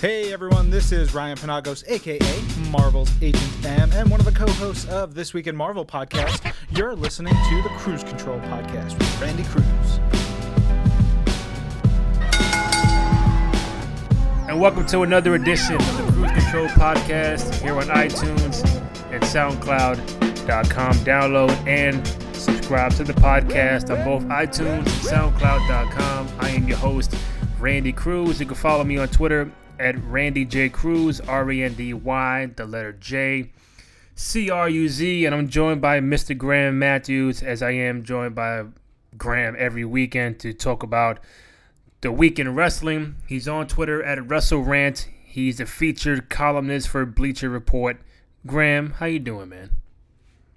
Hey everyone, this is Ryan Panagos, aka Marvel's Agent M, and one of the co hosts of This Week in Marvel podcast. You're listening to the Cruise Control podcast with Randy Cruz. And welcome to another edition of the Cruise Control podcast here on iTunes and SoundCloud.com. Download and subscribe to the podcast on both iTunes and SoundCloud.com. I am your host, Randy Cruz. You can follow me on Twitter at Randy J. Cruz, R E N D Y, the letter J, C R U Z, and I'm joined by Mr. Graham Matthews, as I am joined by Graham every weekend to talk about the week in wrestling. He's on Twitter at WrestleRant. He's a featured columnist for Bleacher Report. Graham, how you doing, man?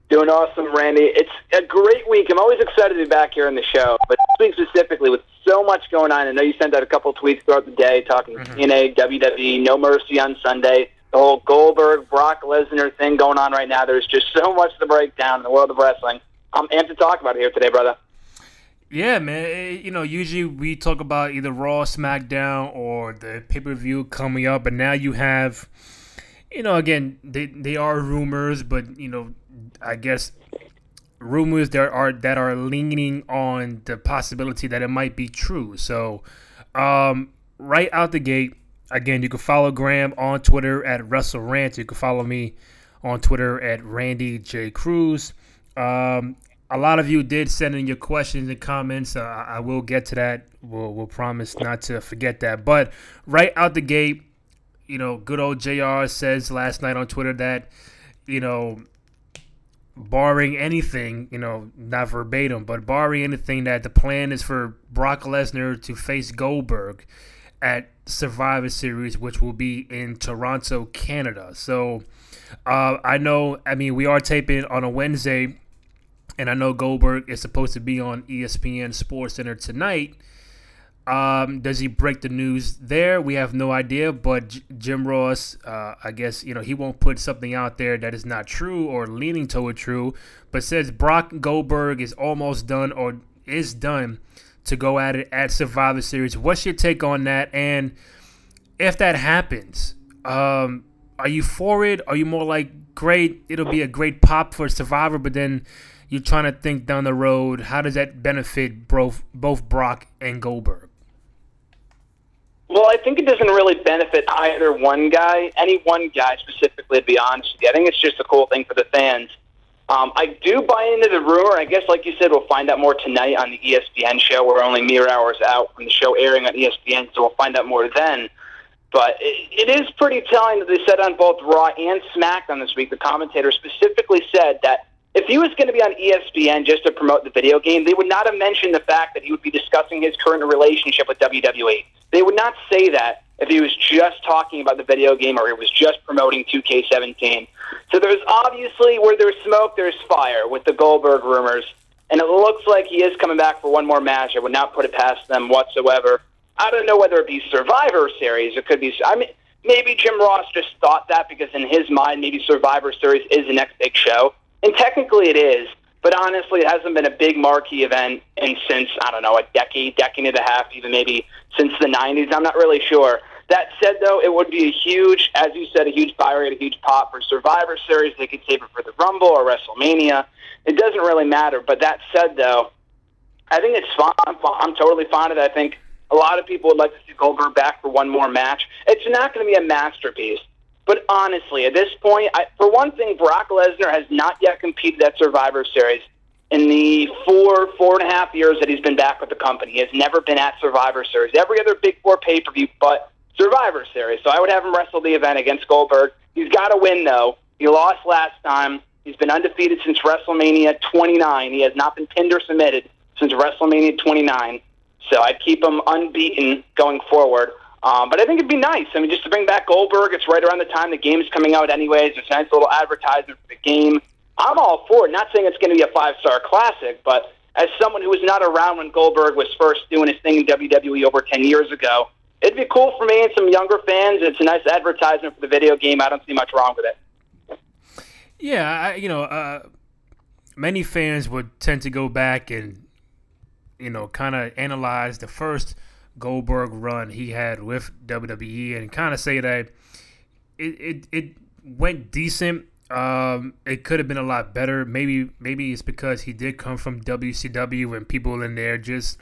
Doing awesome, Randy. It's a great week. I'm always excited to be back here on the show, but week specifically with so much going on. I know you sent out a couple of tweets throughout the day talking mm-hmm. TNA, WWE, No Mercy on Sunday, the whole Goldberg, Brock Lesnar thing going on right now. There's just so much to break down in the world of wrestling. I'm amped to talk about it here today, brother. Yeah, man. Eh, you know, usually we talk about either Raw, SmackDown, or the pay per view coming up, but now you have, you know, again, they they are rumors, but you know, I guess rumors that are that are leaning on the possibility that it might be true. So, um, right out the gate, again, you can follow Graham on Twitter at WrestleRant. You can follow me on Twitter at Randy J Cruz. Um, a lot of you did send in your questions and comments. Uh, I will get to that. We'll, we'll promise not to forget that. But right out the gate, you know, good old JR says last night on Twitter that, you know, barring anything, you know, not verbatim, but barring anything, that the plan is for Brock Lesnar to face Goldberg at Survivor Series, which will be in Toronto, Canada. So uh, I know, I mean, we are taping on a Wednesday, and I know Goldberg is supposed to be on ESPN Sports Center tonight. Um, does he break the news there? We have no idea. But J- Jim Ross, uh, I guess you know he won't put something out there that is not true or leaning toward true, but says Brock Goldberg is almost done or is done to go at it at Survivor Series. What's your take on that? And if that happens, um, are you for it? Are you more like great? It'll be a great pop for Survivor, but then you're trying to think down the road. How does that benefit both both Brock and Goldberg? Well, I think it doesn't really benefit either one guy, any one guy specifically, to be honest with it's just a cool thing for the fans. Um, I do buy into the rumor. I guess, like you said, we'll find out more tonight on the ESPN show. We're only mere hours out from the show airing on ESPN, so we'll find out more then. But it, it is pretty telling that they said on both Raw and SmackDown this week, the commentator specifically said that if he was going to be on ESPN just to promote the video game, they would not have mentioned the fact that he would be discussing his current relationship with WWE. They would not say that if he was just talking about the video game or he was just promoting 2K17. So there's obviously where there's smoke, there's fire with the Goldberg rumors. And it looks like he is coming back for one more match. I would not put it past them whatsoever. I don't know whether it be Survivor Series. It could be. I mean, maybe Jim Ross just thought that because in his mind, maybe Survivor Series is the next big show. And technically it is, but honestly, it hasn't been a big marquee event in since, I don't know, a decade, decade and a half, even maybe since the 90s. I'm not really sure. That said, though, it would be a huge, as you said, a huge buy rate, a huge pop for Survivor Series. They could save it for the Rumble or WrestleMania. It doesn't really matter. But that said, though, I think it's fine. I'm, I'm totally fine with it. I think a lot of people would like to see Goldberg back for one more match. It's not going to be a masterpiece. But honestly, at this point, I, for one thing, Brock Lesnar has not yet competed at Survivor Series in the four, four and a half years that he's been back with the company. He has never been at Survivor Series. Every other Big Four pay per view, but Survivor Series. So I would have him wrestle the event against Goldberg. He's got to win, though. He lost last time. He's been undefeated since WrestleMania 29. He has not been pinned or submitted since WrestleMania 29. So I'd keep him unbeaten going forward. Um, but I think it'd be nice. I mean, just to bring back Goldberg. It's right around the time the game is coming out, anyways. It's a nice little advertisement for the game. I'm all for it. Not saying it's going to be a five star classic, but as someone who was not around when Goldberg was first doing his thing in WWE over 10 years ago, it'd be cool for me and some younger fans. It's a nice advertisement for the video game. I don't see much wrong with it. Yeah, I, you know, uh, many fans would tend to go back and, you know, kind of analyze the first Goldberg run he had with WWE and kind of say that it, it, it went decent. Um, it could have been a lot better. Maybe maybe it's because he did come from WCW and people in there just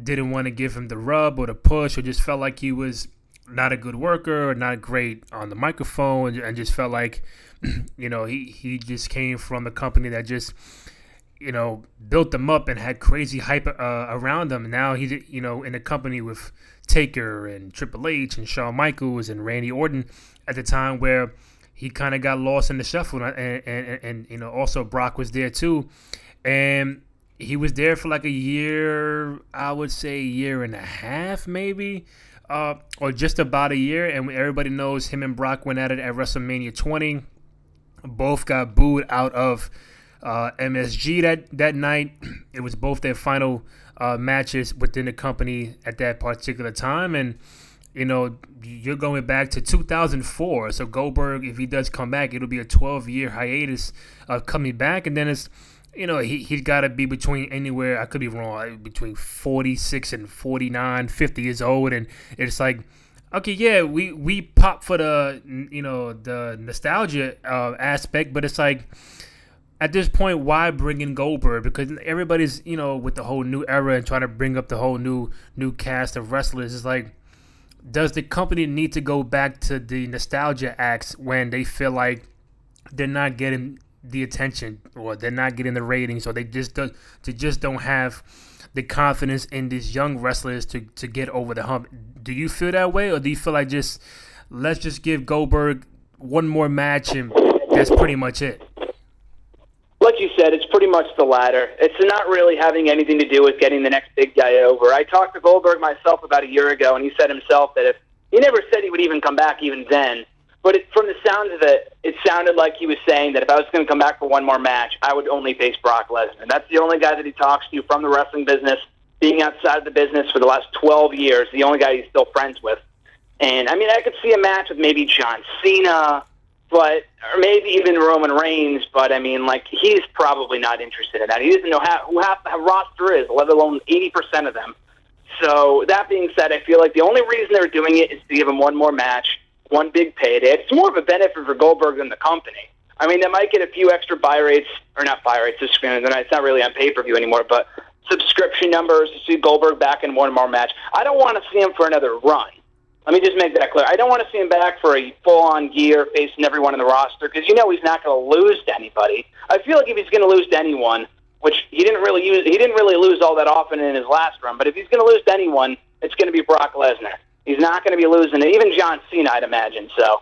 didn't want to give him the rub or the push or just felt like he was not a good worker or not great on the microphone and just felt like you know he, he just came from a company that just you know built them up and had crazy hype uh, around them now he's you know in a company with Taker and Triple H and Shawn Michaels and Randy Orton at the time where he kind of got lost in the shuffle and, and, and, and you know also Brock was there too and he was there for like a year I would say year and a half maybe uh, or just about a year. And everybody knows him and Brock went at it at WrestleMania 20. Both got booed out of uh, MSG that, that night. It was both their final uh, matches within the company at that particular time. And, you know, you're going back to 2004. So Goldberg, if he does come back, it'll be a 12 year hiatus of coming back. And then it's you know, he, he's got to be between anywhere, I could be wrong, between 46 and 49, 50 years old. And it's like, okay, yeah, we, we pop for the, you know, the nostalgia uh, aspect, but it's like, at this point, why bring in Goldberg? Because everybody's, you know, with the whole new era and trying to bring up the whole new new cast of wrestlers. It's like, does the company need to go back to the nostalgia acts when they feel like they're not getting the attention or they're not getting the ratings or they just do, they just don't have the confidence in these young wrestlers to, to get over the hump. Do you feel that way or do you feel like just let's just give Goldberg one more match and that's pretty much it? Like you said, it's pretty much the latter. It's not really having anything to do with getting the next big guy over. I talked to Goldberg myself about a year ago, and he said himself that if he never said he would even come back even then, but it, from the sound of it, it sounded like he was saying that if I was going to come back for one more match, I would only face Brock Lesnar. That's the only guy that he talks to from the wrestling business, being outside of the business for the last 12 years, the only guy he's still friends with. And I mean, I could see a match with maybe John Cena, but or maybe even Roman Reigns. But I mean, like he's probably not interested in that. He doesn't know how, who half the roster is, let alone 80% of them. So that being said, I feel like the only reason they're doing it is to give him one more match one big payday. It's more of a benefit for Goldberg than the company. I mean, they might get a few extra buy rates, or not buy rates, it's not really on pay per view anymore, but subscription numbers to see Goldberg back in one more match. I don't want to see him for another run. Let me just make that clear. I don't want to see him back for a full on gear facing everyone in the roster because you know he's not going to lose to anybody. I feel like if he's going to lose to anyone, which he didn't really use, he didn't really lose all that often in his last run, but if he's going to lose to anyone, it's going to be Brock Lesnar. He's not going to be losing it. Even John Cena, I'd imagine. So uh,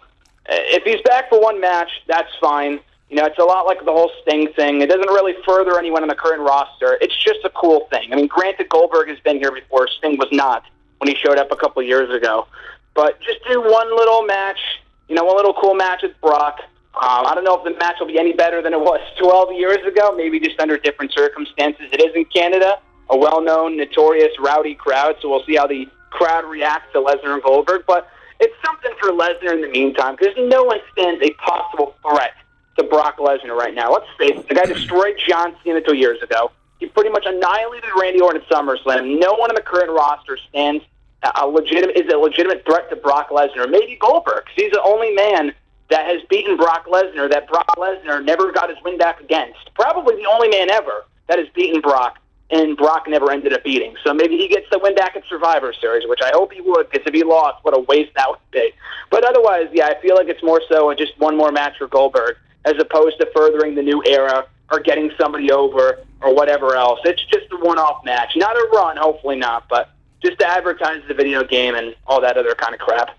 if he's back for one match, that's fine. You know, it's a lot like the whole Sting thing. It doesn't really further anyone on the current roster. It's just a cool thing. I mean, granted, Goldberg has been here before. Sting was not when he showed up a couple years ago. But just do one little match, you know, one little cool match with Brock. Um, I don't know if the match will be any better than it was 12 years ago, maybe just under different circumstances. It is in Canada, a well known, notorious, rowdy crowd, so we'll see how the crowd reacts to Lesnar and Goldberg, but it's something for Lesnar in the meantime because no one stands a possible threat to Brock Lesnar right now. Let's face it, the guy destroyed John Cena two years ago. He pretty much annihilated Randy Orton at SummerSlam. No one in the current roster stands a legitimate is a legitimate threat to Brock Lesnar. Maybe Goldberg, because he's the only man that has beaten Brock Lesnar that Brock Lesnar never got his win back against. Probably the only man ever that has beaten Brock and Brock never ended up beating. So maybe he gets the win back at Survivor Series, which I hope he would, because if he lost, what a waste that would be. But otherwise, yeah, I feel like it's more so just one more match for Goldberg, as opposed to furthering the new era or getting somebody over or whatever else. It's just a one-off match, not a run, hopefully not, but just to advertise the video game and all that other kind of crap.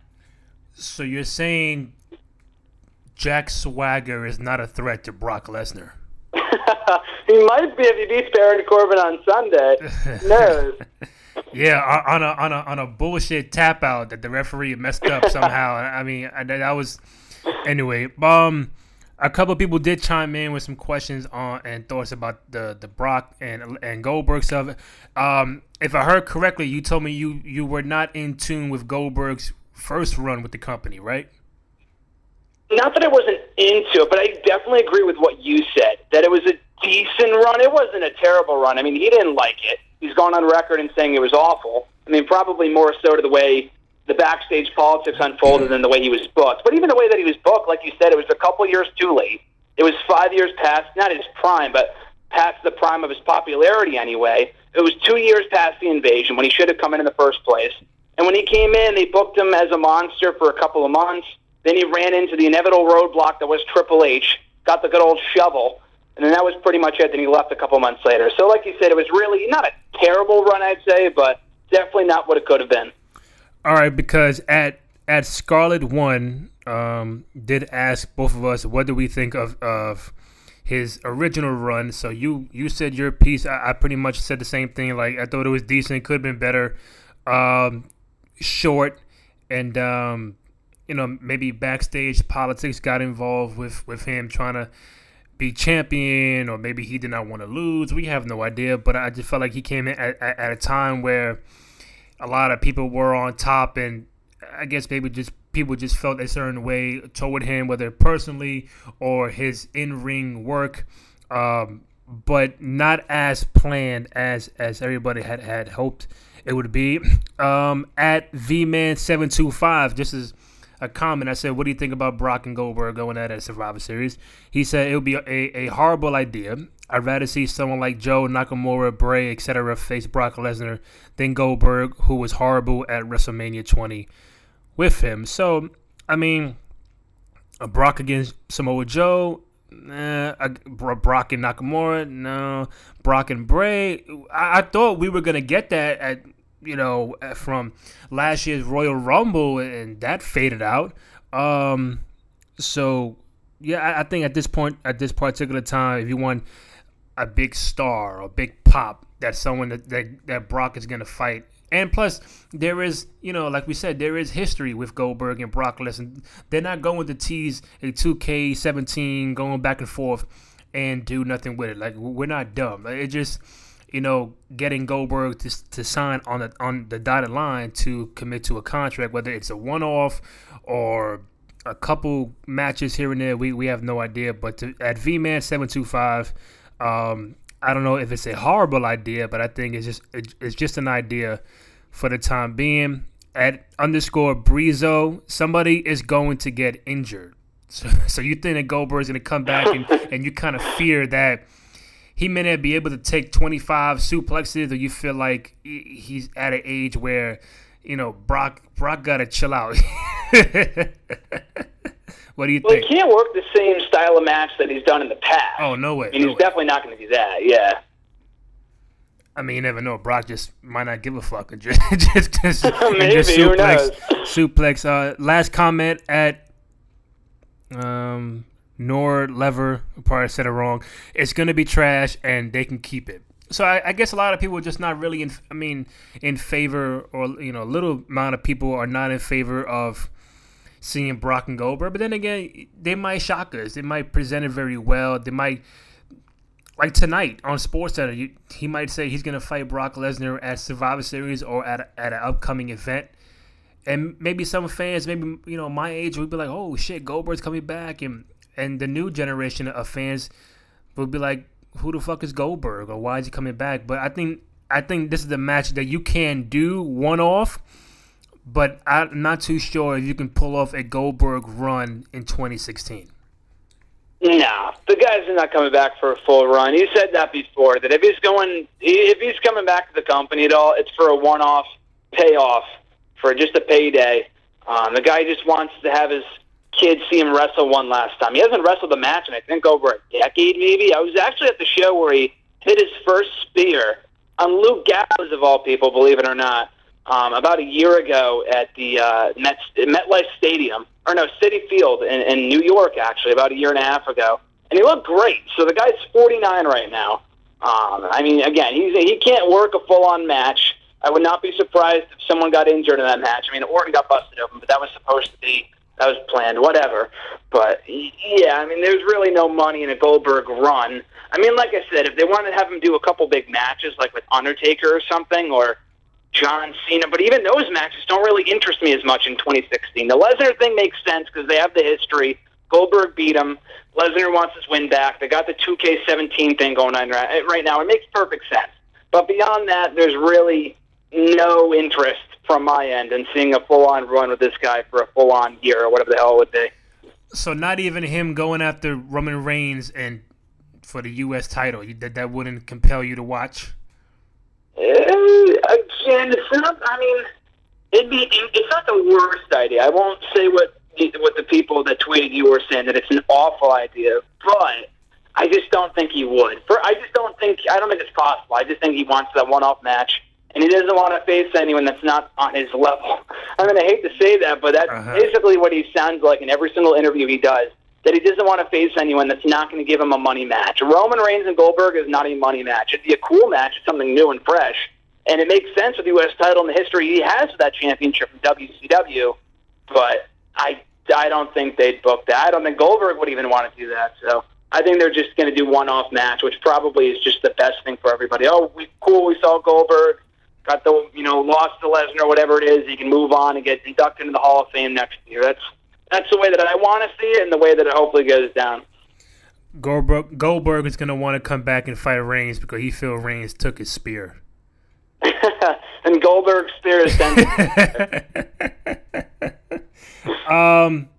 So you're saying Jack Swagger is not a threat to Brock Lesnar? he might be if he beats Baron Corbin on Sunday. No. yeah, on a on a on a bullshit tap out that the referee messed up somehow. I mean, that was anyway. Um, a couple people did chime in with some questions on and thoughts about the the Brock and and Goldberg stuff. Um, if I heard correctly, you told me you you were not in tune with Goldberg's first run with the company, right? not that I wasn't into it, but I definitely agree with what you said that it was a decent run. It wasn't a terrible run. I mean, he didn't like it. He's gone on record and saying it was awful. I mean, probably more so to the way the backstage politics unfolded than the way he was booked. But even the way that he was booked, like you said, it was a couple years too late. It was five years past, not his prime, but past the prime of his popularity anyway. It was two years past the invasion when he should have come in in the first place. And when he came in, they booked him as a monster for a couple of months. Then he ran into the inevitable roadblock that was Triple H, got the good old shovel, and then that was pretty much it. Then he left a couple months later. So, like you said, it was really not a terrible run, I'd say, but definitely not what it could have been. All right, because at at Scarlet One, um, did ask both of us what do we think of of his original run. So you you said your piece. I, I pretty much said the same thing. Like I thought it was decent. Could have been better. Um, short and um, you know maybe backstage politics got involved with with him trying to be champion or maybe he did not want to lose. We have no idea, but I just felt like he came in at, at, at a time where a lot of people were on top, and I guess maybe just people just felt a certain way toward him, whether personally or his in ring work, um, but not as planned as as everybody had had hoped it would be. Um, at VMan seven two five, just as a comment. I said, "What do you think about Brock and Goldberg going at a Survivor Series?" He said it would be a, a horrible idea. I'd rather see someone like Joe Nakamura, Bray, etc. face Brock Lesnar than Goldberg, who was horrible at WrestleMania 20 with him. So, I mean, a Brock against Samoa Joe, eh, Brock and Nakamura, no. Brock and Bray, I, I thought we were gonna get that at you know, from last year's Royal Rumble, and that faded out. Um, so yeah, I, I think at this point, at this particular time, if you want a big star or big pop, that's someone that that, that Brock is gonna fight. And plus, there is, you know, like we said, there is history with Goldberg and Brock Lesnar. They're not going to tease a 2K17 going back and forth and do nothing with it. Like we're not dumb. It just you know, getting Goldberg to, to sign on the on the dotted line to commit to a contract, whether it's a one off or a couple matches here and there, we, we have no idea. But to, at VMan seven two five, um, I don't know if it's a horrible idea, but I think it's just it, it's just an idea for the time being. At underscore Brizo, somebody is going to get injured. So, so you think that Goldberg is going to come back and, and you kind of fear that he may not be able to take 25 suplexes, or you feel like he's at an age where, you know, Brock Brock got to chill out. what do you well, think? Well, he can't work the same style of match that he's done in the past. Oh no way! I mean, no he's way. definitely not going to do that. Yeah. I mean, you never know. Brock just might not give a fuck and just just, just, Maybe, just suplex. Suplex. Uh, last comment at um nor lever. I Probably said it wrong. It's gonna be trash, and they can keep it. So I, I, guess a lot of people are just not really in. I mean, in favor, or you know, a little amount of people are not in favor of seeing Brock and Goldberg. But then again, they might shock us. They might present it very well. They might. Like tonight on SportsCenter, you, he might say he's going to fight Brock Lesnar at Survivor Series or at a, at an upcoming event and maybe some fans, maybe you know my age, would be like, "Oh shit, Goldberg's coming back," and and the new generation of fans will be like, "Who the fuck is Goldberg? Or why is he coming back?" But I think I think this is the match that you can do one off, but I'm not too sure if you can pull off a Goldberg run in 2016. No, the guy's not coming back for a full run. He said that before. That if he's going, if he's coming back to the company at all, it's for a one-off payoff for just a payday. Um, the guy just wants to have his kids see him wrestle one last time. He hasn't wrestled a match in I think over a decade, maybe. I was actually at the show where he hit his first spear on Luke Gallows of all people, believe it or not, um, about a year ago at the uh, Met, MetLife Stadium, or no, Citi Field in, in New York, actually, about a year and a half ago, and he looked great. So the guy's 49 right now. Um, I mean, again, he's he can't work a full-on match. I would not be surprised if someone got injured in that match. I mean, Orton got busted open, but that was supposed to be that was planned, whatever. But yeah, I mean, there's really no money in a Goldberg run. I mean, like I said, if they wanted to have him do a couple big matches, like with Undertaker or something, or John Cena, but even those matches don't really interest me as much in 2016. The Lesnar thing makes sense because they have the history. Goldberg beat him. Lesnar wants his win back. They got the 2K17 thing going on right now. It makes perfect sense. But beyond that, there's really no interest from my end in seeing a full on run with this guy for a full on year or whatever the hell it would be. So not even him going after Roman Reigns and for the U.S. title that that wouldn't compel you to watch. Uh, again, it's not. I mean, it'd be. It's not the worst idea. I won't say what what the people that tweeted you were saying that it's an awful idea, but I just don't think he would. For I just don't think. I don't think it's possible. I just think he wants that one-off match and he doesn't want to face anyone that's not on his level. I mean, I hate to say that, but that's uh-huh. basically what he sounds like in every single interview he does. That he doesn't want to face anyone that's not going to give him a money match. Roman Reigns and Goldberg is not a money match. It'd be a cool match, it's something new and fresh, and it makes sense with the U.S. title and the history he has with that championship from WCW. But I, I don't think they'd book that. I don't think Goldberg would even want to do that. So. I think they're just going to do one-off match, which probably is just the best thing for everybody. Oh, we cool. We saw Goldberg got the you know lost to Lesnar or whatever it is, he can move on and get inducted into the Hall of Fame next year. That's that's the way that I want to see it, and the way that it hopefully goes down. Goldberg, Goldberg is going to want to come back and fight Reigns because he feels Reigns took his spear. and Goldberg's spear is um,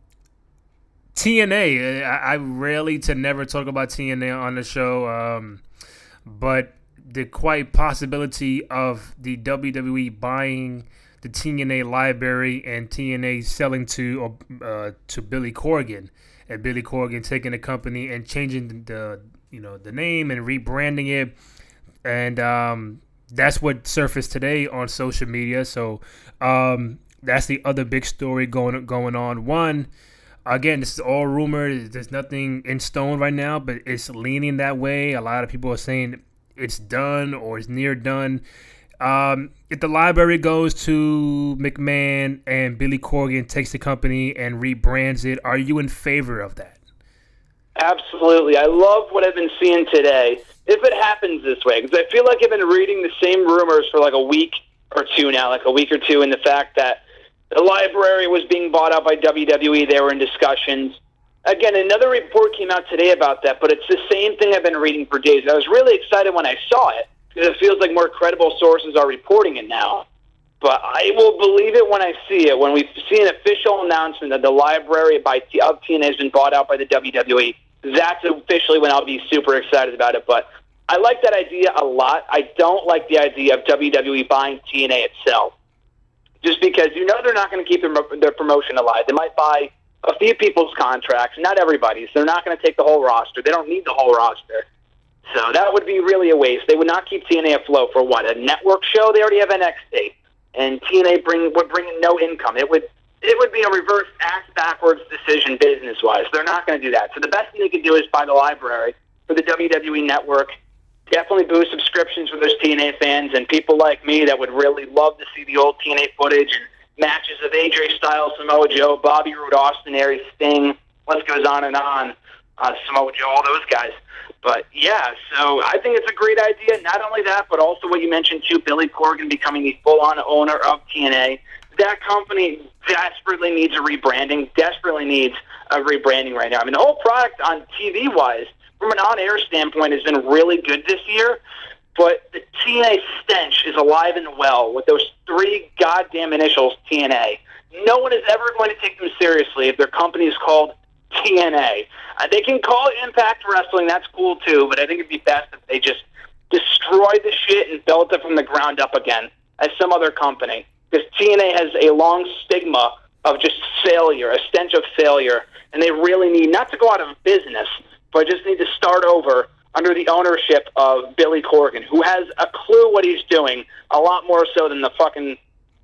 TNA. I, I rarely to never talk about TNA on the show, um, but the quite possibility of the WWE buying the TNA library and TNA selling to uh, to Billy Corgan, and Billy Corgan taking the company and changing the you know the name and rebranding it, and um, that's what surfaced today on social media. So um, that's the other big story going going on. One. Again, this is all rumor. There's nothing in stone right now, but it's leaning that way. A lot of people are saying it's done or it's near done. Um, if the library goes to McMahon and Billy Corgan takes the company and rebrands it, are you in favor of that? Absolutely. I love what I've been seeing today. If it happens this way, because I feel like I've been reading the same rumors for like a week or two now, like a week or two, in the fact that the library was being bought out by WWE. They were in discussions. Again, another report came out today about that, but it's the same thing I've been reading for days. I was really excited when I saw it because it feels like more credible sources are reporting it now. But I will believe it when I see it. When we see an official announcement that the library by T- of TNA has been bought out by the WWE, that's officially when I'll be super excited about it. But I like that idea a lot. I don't like the idea of WWE buying TNA itself, just because you know they're not going to keep their, their promotion alive. They might buy a few people's contracts, not everybody's. They're not going to take the whole roster. They don't need the whole roster. So that would be really a waste. They would not keep TNA afloat for what a network show. They already have NXT, and TNA bring would bring in no income. It would it would be a reverse ass backwards decision business wise. They're not going to do that. So the best thing they could do is buy the library for the WWE network. Definitely boost subscriptions for those TNA fans and people like me that would really love to see the old TNA footage and matches of AJ Styles, Samoa Joe, Bobby Roode, Austin Aries, Sting. List goes on and on. Uh, Samoa Joe, all those guys. But yeah, so I think it's a great idea. Not only that, but also what you mentioned too, Billy Corgan becoming the full-on owner of TNA. That company desperately needs a rebranding. Desperately needs a rebranding right now. I mean, the whole product on TV-wise, from an on-air standpoint, has been really good this year. But the TNA stench is alive and well with those three goddamn initials TNA. No one is ever going to take them seriously if their company is called TNA. Uh, they can call it Impact Wrestling, that's cool too, but I think it'd be best if they just destroyed the shit and built it from the ground up again as some other company. Because TNA has a long stigma of just failure, a stench of failure, and they really need not to go out of business, but just need to start over under the ownership of Billy Corgan, who has a clue what he's doing, a lot more so than the fucking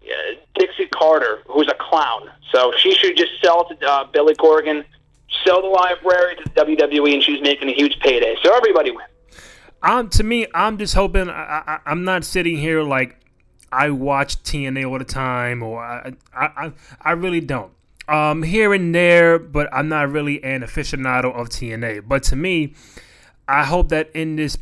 uh, Dixie Carter, who's a clown. So she should just sell to uh, Billy Corgan, sell the library to WWE, and she's making a huge payday. So everybody wins. Um, to me, I'm just hoping. I, I, I'm not sitting here like I watch TNA all the time, or I, I, I really don't. Um, here and there, but I'm not really an aficionado of TNA. But to me, I hope that in this,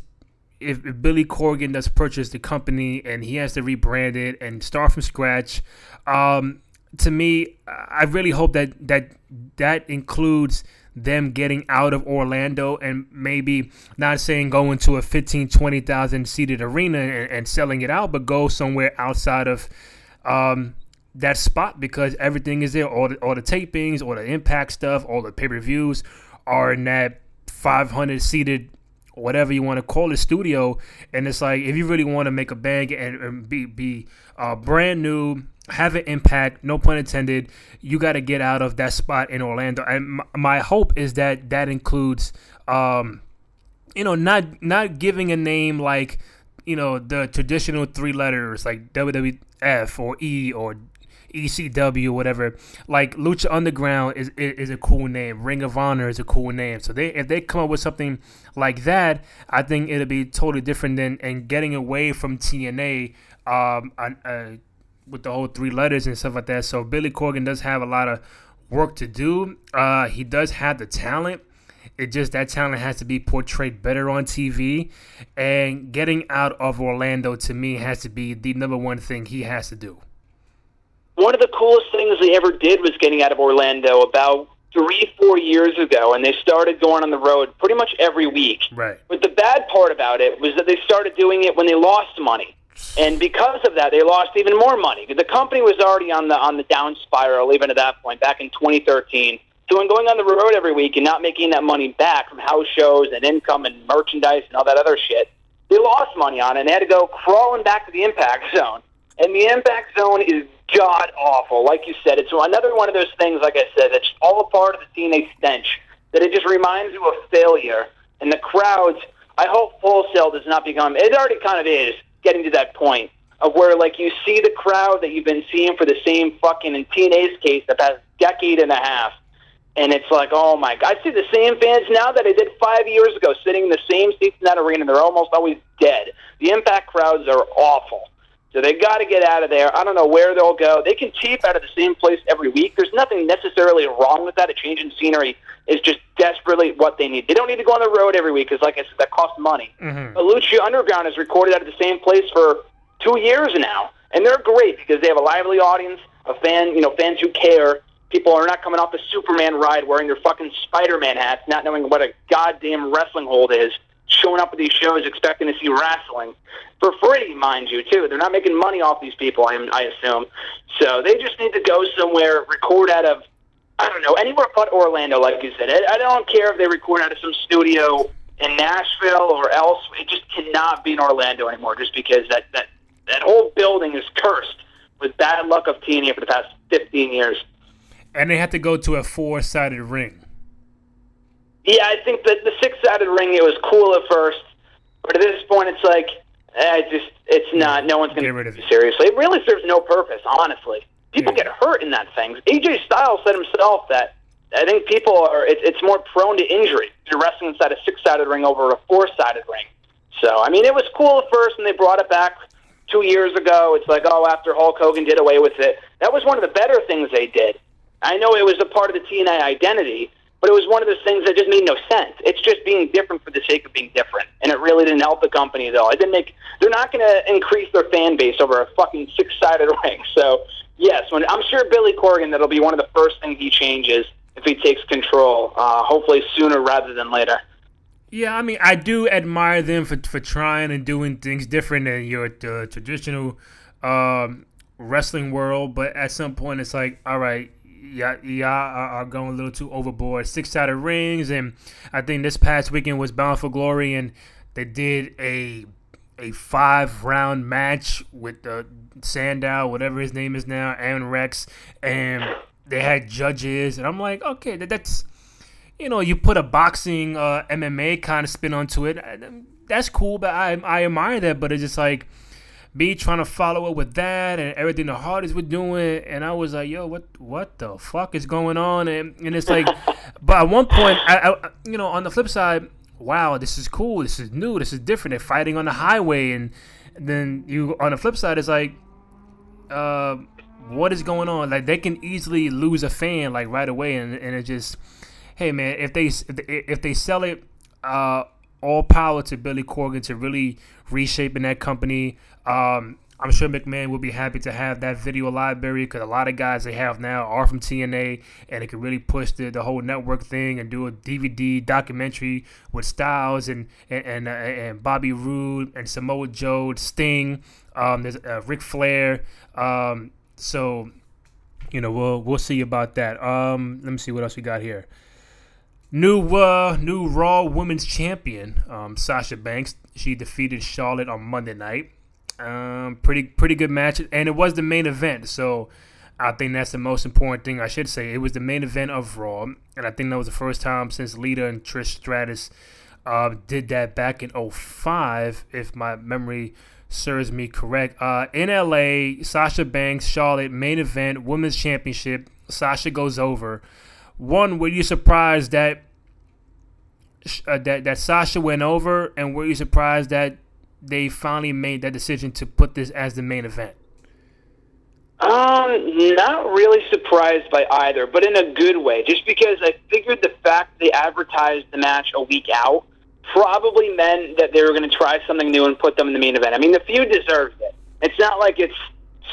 if, if, Billy Corgan does purchase the company and he has to rebrand it and start from scratch, um, to me, I really hope that that that includes them getting out of Orlando and maybe not saying going to a 15, 20,000 seated arena and, and, selling it out, but go somewhere outside of um, that spot because everything is there. All the, all the tapings, all the impact stuff, all the pay per views are in that 500 seated whatever you want to call it studio and it's like if you really want to make a bang and, and be be uh, brand new have an impact no pun intended you got to get out of that spot in orlando. And my hope is that that includes um, you know not not giving a name like you know the traditional three letters like wwf or e or ECW, whatever. Like Lucha Underground is, is, is a cool name. Ring of Honor is a cool name. So they if they come up with something like that, I think it'll be totally different than and getting away from TNA. Um, uh, with the whole three letters and stuff like that. So Billy Corgan does have a lot of work to do. Uh, he does have the talent. It just that talent has to be portrayed better on TV, and getting out of Orlando to me has to be the number one thing he has to do one of the coolest things they ever did was getting out of Orlando about three, four years ago, and they started going on the road pretty much every week. Right. But the bad part about it was that they started doing it when they lost money. And because of that, they lost even more money. The company was already on the on the down spiral, even at that point, back in 2013. So when going on the road every week and not making that money back from house shows and income and merchandise and all that other shit, they lost money on it and they had to go crawling back to the impact zone. And the impact zone is god awful. Like you said, it's another one of those things. Like I said, it's all a part of the TNA stench. That it just reminds you of failure. And the crowds. I hope Full Sail does not become. It already kind of is getting to that point of where like you see the crowd that you've been seeing for the same fucking in TNA's case the past decade and a half. And it's like, oh my god, I see the same fans now that I did five years ago, sitting in the same seats in that arena. They're almost always dead. The impact crowds are awful. So they got to get out of there. I don't know where they'll go. They can tape out of the same place every week. There's nothing necessarily wrong with that. A change in scenery is just desperately what they need. They don't need to go on the road every week because, like I said, that costs money. Mm-hmm. Lucha Underground is recorded out of the same place for two years now, and they're great because they have a lively audience, a fan, you know, fans who care. People are not coming off the Superman ride wearing their fucking Spider-Man hats, not knowing what a goddamn wrestling hold is showing up at these shows expecting to see wrestling for free, mind you, too. They're not making money off these people, I, I assume. So they just need to go somewhere, record out of, I don't know, anywhere but Orlando, like you said. I, I don't care if they record out of some studio in Nashville or else. It just cannot be in Orlando anymore, just because that that that whole building is cursed with bad luck of TNA for the past 15 years. And they have to go to a four-sided ring. Yeah, I think that the six-sided ring it was cool at first, but at this point it's like, eh, just it's not. No one's going to take it seriously. It really serves no purpose, honestly. People yeah. get hurt in that thing. AJ Styles said himself that I think people are. It, it's more prone to injury. You're wrestling inside a six-sided ring over a four-sided ring. So I mean, it was cool at first, and they brought it back two years ago. It's like, oh, after Hulk Hogan did away with it, that was one of the better things they did. I know it was a part of the TNA identity, but it was one of those things that just made no sense. It's just being different for the sake of being different, and it really didn't help the company though. It didn't make. They're not going to increase their fan base over a fucking six-sided ring. So yes, when I'm sure Billy Corgan, that'll be one of the first things he changes if he takes control. Uh, hopefully sooner rather than later. Yeah, I mean, I do admire them for for trying and doing things different than your uh, traditional um, wrestling world. But at some point, it's like, all right, yeah, yeah, are, going a little too overboard. Six sided rings, and I think this past weekend was Bound for Glory, and they did a a five round match with uh, Sandow, whatever his name is now, and Rex, and they had judges, and I'm like, okay, that, that's you know, you put a boxing uh, MMA kind of spin onto it. That's cool, but I I admire that, but it's just like me trying to follow up with that and everything the Hardys were doing, and I was like, "Yo, what what the fuck is going on?" And, and it's like, but at one point, I, I, you know, on the flip side, wow, this is cool, this is new, this is different. They're fighting on the highway, and, then you on the flip side, it's like, uh, what is going on? Like they can easily lose a fan like right away, and and it just, hey man, if they if they sell it, uh, all power to Billy Corgan to really reshaping that company. Um, I'm sure McMahon will be happy to have that video library because a lot of guys they have now are from TNA, and it can really push the, the whole network thing and do a DVD documentary with Styles and and and, uh, and Bobby Roode and Samoa Joe, Sting, um, there's uh, Ric Flair. Um, so you know we'll we'll see about that. Um, let me see what else we got here. New uh, new Raw Women's Champion, um, Sasha Banks. She defeated Charlotte on Monday night. Um, pretty pretty good match, and it was the main event. So I think that's the most important thing. I should say it was the main event of Raw, and I think that was the first time since Lita and Trish Stratus uh, did that back in 05, if my memory serves me correct. Uh, in LA, Sasha Banks, Charlotte, main event, women's championship. Sasha goes over one, were you surprised that uh, that that Sasha went over, and were you surprised that they finally made that decision to put this as the main event? Um, not really surprised by either, but in a good way. Just because I figured the fact they advertised the match a week out probably meant that they were going to try something new and put them in the main event. I mean, the feud deserves it. It's not like it's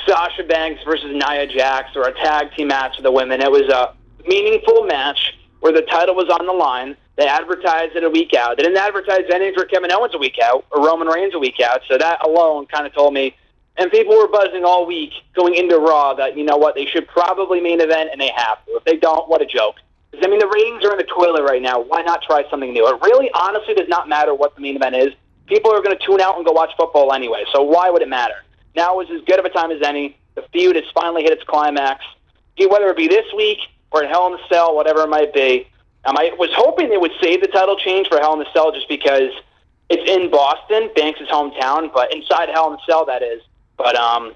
Sasha Banks versus Nia Jax or a tag team match for the women. It was a meaningful match where the title was on the line. They advertised it a week out. They didn't advertise anything for Kevin Owens a week out or Roman Reigns a week out. So that alone kind of told me. And people were buzzing all week going into Raw that, you know what, they should probably main event, and they have to. If they don't, what a joke. I mean, the ratings are in the toilet right now. Why not try something new? It really, honestly, does not matter what the main event is. People are going to tune out and go watch football anyway, so why would it matter? Now is as good of a time as any. The feud has finally hit its climax. Whether it be this week or in Hell in the Cell, whatever it might be. Um, I was hoping they would save the title change for Hell in the Cell just because it's in Boston, Banks' hometown, but inside Hell in the Cell, that is. But um,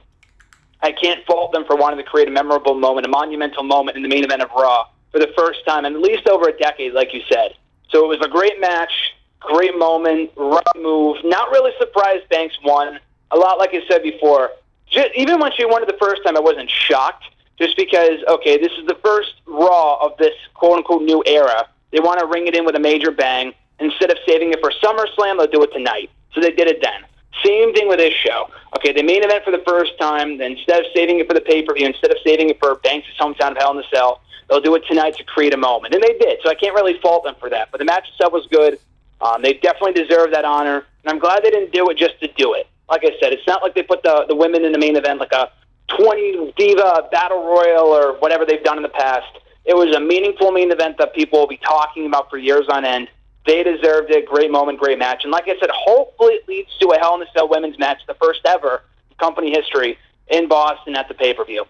I can't fault them for wanting to create a memorable moment, a monumental moment in the main event of Raw for the first time in at least over a decade, like you said. So it was a great match, great moment, right move. Not really surprised Banks won. A lot like I said before. Just, even when she won it the first time, I wasn't shocked just because, okay, this is the first Raw of this quote unquote new era. They want to ring it in with a major bang. Instead of saving it for SummerSlam, they'll do it tonight. So they did it then. Same thing with this show. Okay, the main event for the first time, then instead of saving it for the pay per view, instead of saving it for Banks' hometown of Hell in the Cell, they'll do it tonight to create a moment. And they did, so I can't really fault them for that. But the match itself was good. Um, they definitely deserve that honor. And I'm glad they didn't do it just to do it. Like I said, it's not like they put the, the women in the main event like a 20 Diva Battle Royal or whatever they've done in the past. It was a meaningful main event that people will be talking about for years on end. They deserved it. Great moment, great match. And like I said, hopefully it leads to a Hell in a Cell women's match, the first ever in company history in Boston at the pay per view.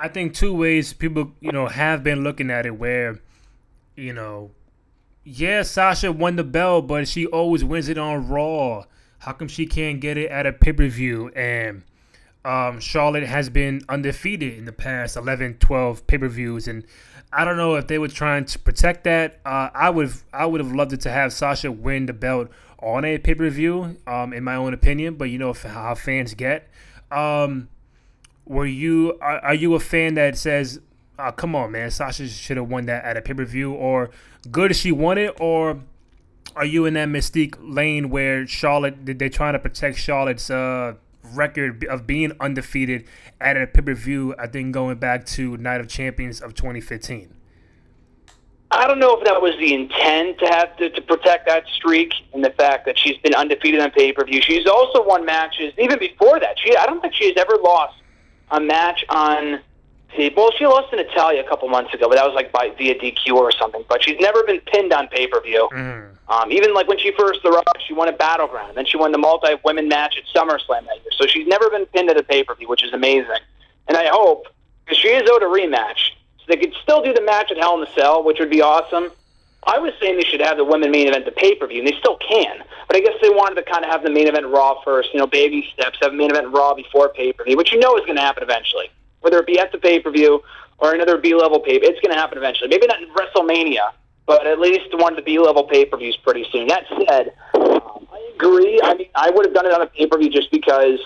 I think two ways people, you know, have been looking at it where, you know, yeah, Sasha won the belt, but she always wins it on Raw. How come she can't get it at a pay per view? And um, Charlotte has been undefeated in the past 11, 12 pay per views, and I don't know if they were trying to protect that. Uh, I would I would have loved it to have Sasha win the belt on a pay per view, um, in my own opinion. But you know how fans get. Um, were you are, are, you a fan that says, oh, "Come on, man, Sasha should have won that at a pay per view," or good she won it, or are you in that mystique lane where Charlotte they're trying to protect Charlotte's uh, record of being undefeated at a pay per view. I think going back to Night of Champions of 2015. I don't know if that was the intent to have to, to protect that streak and the fact that she's been undefeated on pay per view. She's also won matches even before that. She I don't think she has ever lost a match on See, well, she lost in Italia a couple months ago, but that was like by via DQ or something. But she's never been pinned on pay per view. Mm. Um, even like when she first arrived, she won a battleground. Then she won the multi women match at SummerSlam that year. So she's never been pinned at a pay per view, which is amazing. And I hope because she is owed a rematch, so they could still do the match at Hell in the Cell, which would be awesome. I was saying they should have the women main event the pay per view, and they still can. But I guess they wanted to kind of have the main event Raw first, you know, baby steps, have main event Raw before pay per view, which you know is going to happen eventually whether it be at the pay per view or another B level pay. It's going to happen eventually. Maybe not in WrestleMania, but at least one of the B level pay per views pretty soon. That said, um, I agree. I mean, I would have done it on a pay per view just because.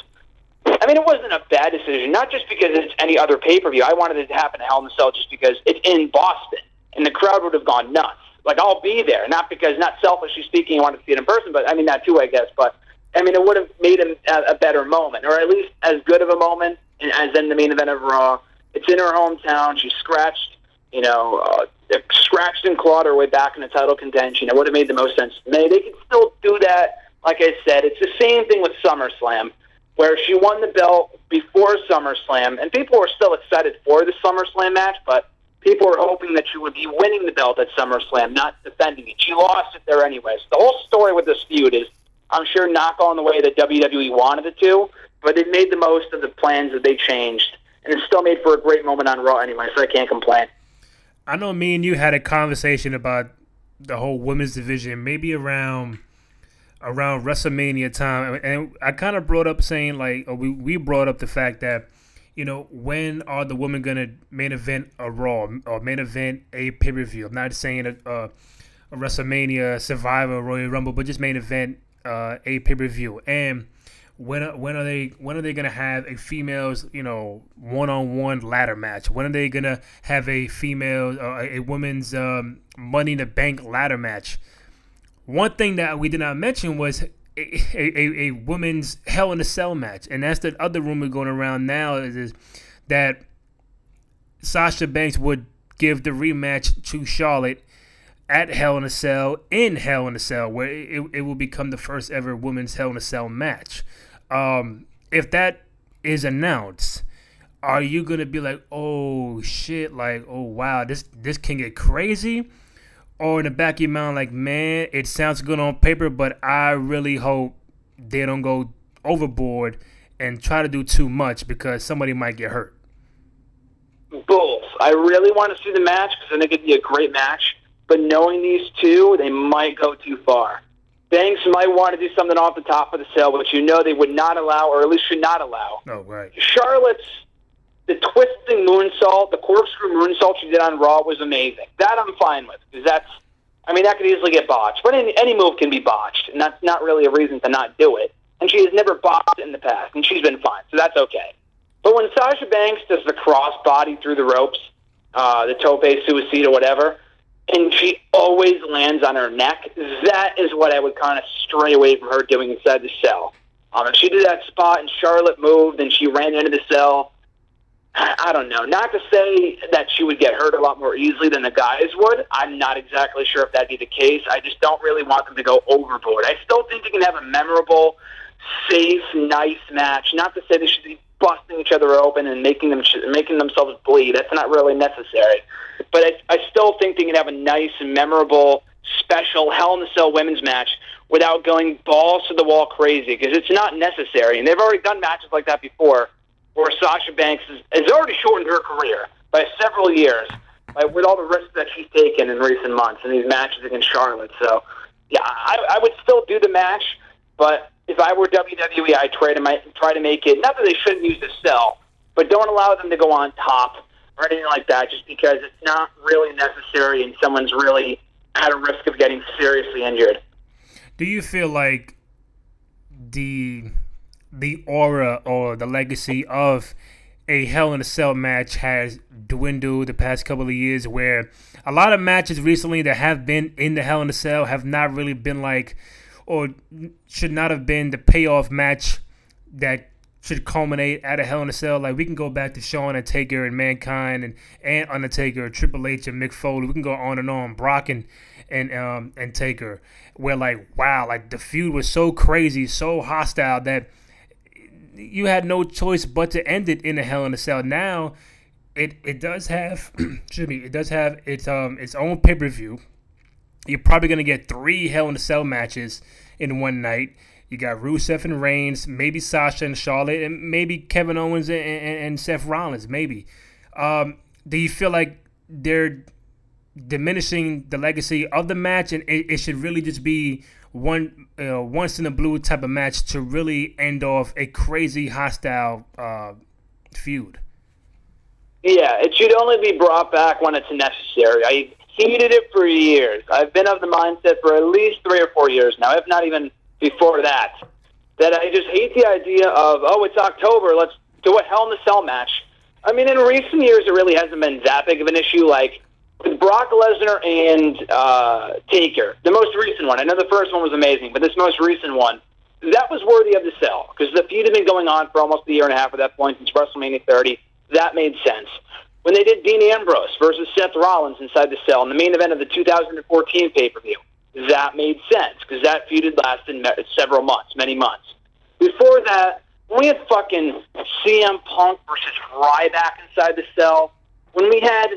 I mean, it wasn't a bad decision. Not just because it's any other pay per view. I wanted it to happen at Hell in a Cell just because it's in Boston, and the crowd would have gone nuts. Like I'll be there, not because not selfishly speaking, I wanted to see it in person, but I mean that too, I guess. But I mean, it would have made a, a better moment, or at least as good of a moment as in the main event of Raw. It's in her hometown. She scratched, you know, uh, scratched and clawed her way back in the title contention. It would have made the most sense to. They could still do that. Like I said, it's the same thing with SummerSlam, where she won the belt before SummerSlam, and people were still excited for the SummerSlam match, but people were hoping that she would be winning the belt at SummerSlam, not defending it. She lost it there anyway. So the whole story with this feud is, I'm sure, not going the way that WWE wanted it to, but they made the most of the plans that they changed, and it still made for a great moment on Raw anyway. So I can't complain. I know me and you had a conversation about the whole women's division, maybe around around WrestleMania time, and I kind of brought up saying like, we we brought up the fact that you know, when are the women gonna main event a Raw or main event a pay per view? I'm not saying a, a, a, WrestleMania, Survivor, Royal Rumble, but just main event uh, a pay per view. And when when are they when are they gonna have a females you know one on one ladder match? When are they gonna have a female uh, a women's um, Money in the Bank ladder match? One thing that we did not mention was a, a, a women's Hell in a Cell match, and that's the other rumor going around now is, is that Sasha Banks would give the rematch to Charlotte at Hell in a Cell in Hell in a Cell, where it, it will become the first ever women's Hell in a Cell match. Um, if that is announced, are you gonna be like, oh shit, like, oh wow, this this can get crazy? or in the back of your mind, like, man, it sounds good on paper, but I really hope they don't go overboard and try to do too much because somebody might get hurt. Both. I really want to see the match because I think it'd be a great match. But knowing these two, they might go too far. Banks might want to do something off the top of the cell, which you know they would not allow, or at least should not allow. Oh, right. Charlotte's the twisting moonsault, the corkscrew moonsault she did on Raw was amazing. That I'm fine with because that's, I mean, that could easily get botched. But any, any move can be botched, and that's not really a reason to not do it. And she has never botched in the past, and she's been fine, so that's okay. But when Sasha Banks does the cross body through the ropes, uh, the tope suicide or whatever, and she always lands on her neck, that is what I would kind of stray away from her doing inside the cell. Um, if she did that spot and Charlotte moved and she ran into the cell, I don't know. Not to say that she would get hurt a lot more easily than the guys would. I'm not exactly sure if that'd be the case. I just don't really want them to go overboard. I still think they can have a memorable, safe, nice match. Not to say they should be busting each other open and making them making themselves bleed. That's not really necessary. But I, I still think they can have a nice, and memorable, special Hell in a Cell women's match without going balls to the wall crazy because it's not necessary. And they've already done matches like that before where Sasha Banks has, has already shortened her career by several years by, with all the risks that she's taken in recent months in these matches against Charlotte. So, yeah, I, I would still do the match, but if I were WWE, I'd try to, try to make it, not that they shouldn't use the cell, but don't allow them to go on top or anything like that just because it's not really necessary and someone's really at a risk of getting seriously injured. Do you feel like the the aura or the legacy of a Hell in a Cell match has dwindled the past couple of years, where a lot of matches recently that have been in the Hell in a Cell have not really been like, or should not have been the payoff match that should culminate at a Hell in a Cell. Like we can go back to Shawn and Taker and Mankind and, and Undertaker, Triple H and Mick Foley. We can go on and on. Brock and and um and Taker, where like wow, like the feud was so crazy, so hostile that you had no choice but to end it in a Hell in a Cell. Now, it it does have excuse me, it does have its um its own pay per view. You're probably gonna get three Hell in a Cell matches in one night. You got Rusev and Reigns, maybe Sasha and Charlotte, and maybe Kevin Owens and, and, and Seth Rollins. Maybe. Um, do you feel like they're diminishing the legacy of the match, and it, it should really just be one uh, once in a blue type of match to really end off a crazy hostile uh, feud. Yeah, it should only be brought back when it's necessary. I heated it for years. I've been of the mindset for at least three or four years now, if not even before that, that I just hate the idea of oh, it's October, let's do a Hell in a Cell match. I mean, in recent years, it really hasn't been that big of an issue. Like with Brock Lesnar and uh, Taker, the most recent one. I know the first one was amazing, but this most recent one, that was worthy of the cell because the feud had been going on for almost a year and a half at that point since WrestleMania 30. That made sense. When they did Dean Ambrose versus Seth Rollins inside the cell in the main event of the 2014 pay per view, that made sense because that feud had lasted several months, many months. Before that, when we had fucking CM Punk versus Ryback inside the cell, when we had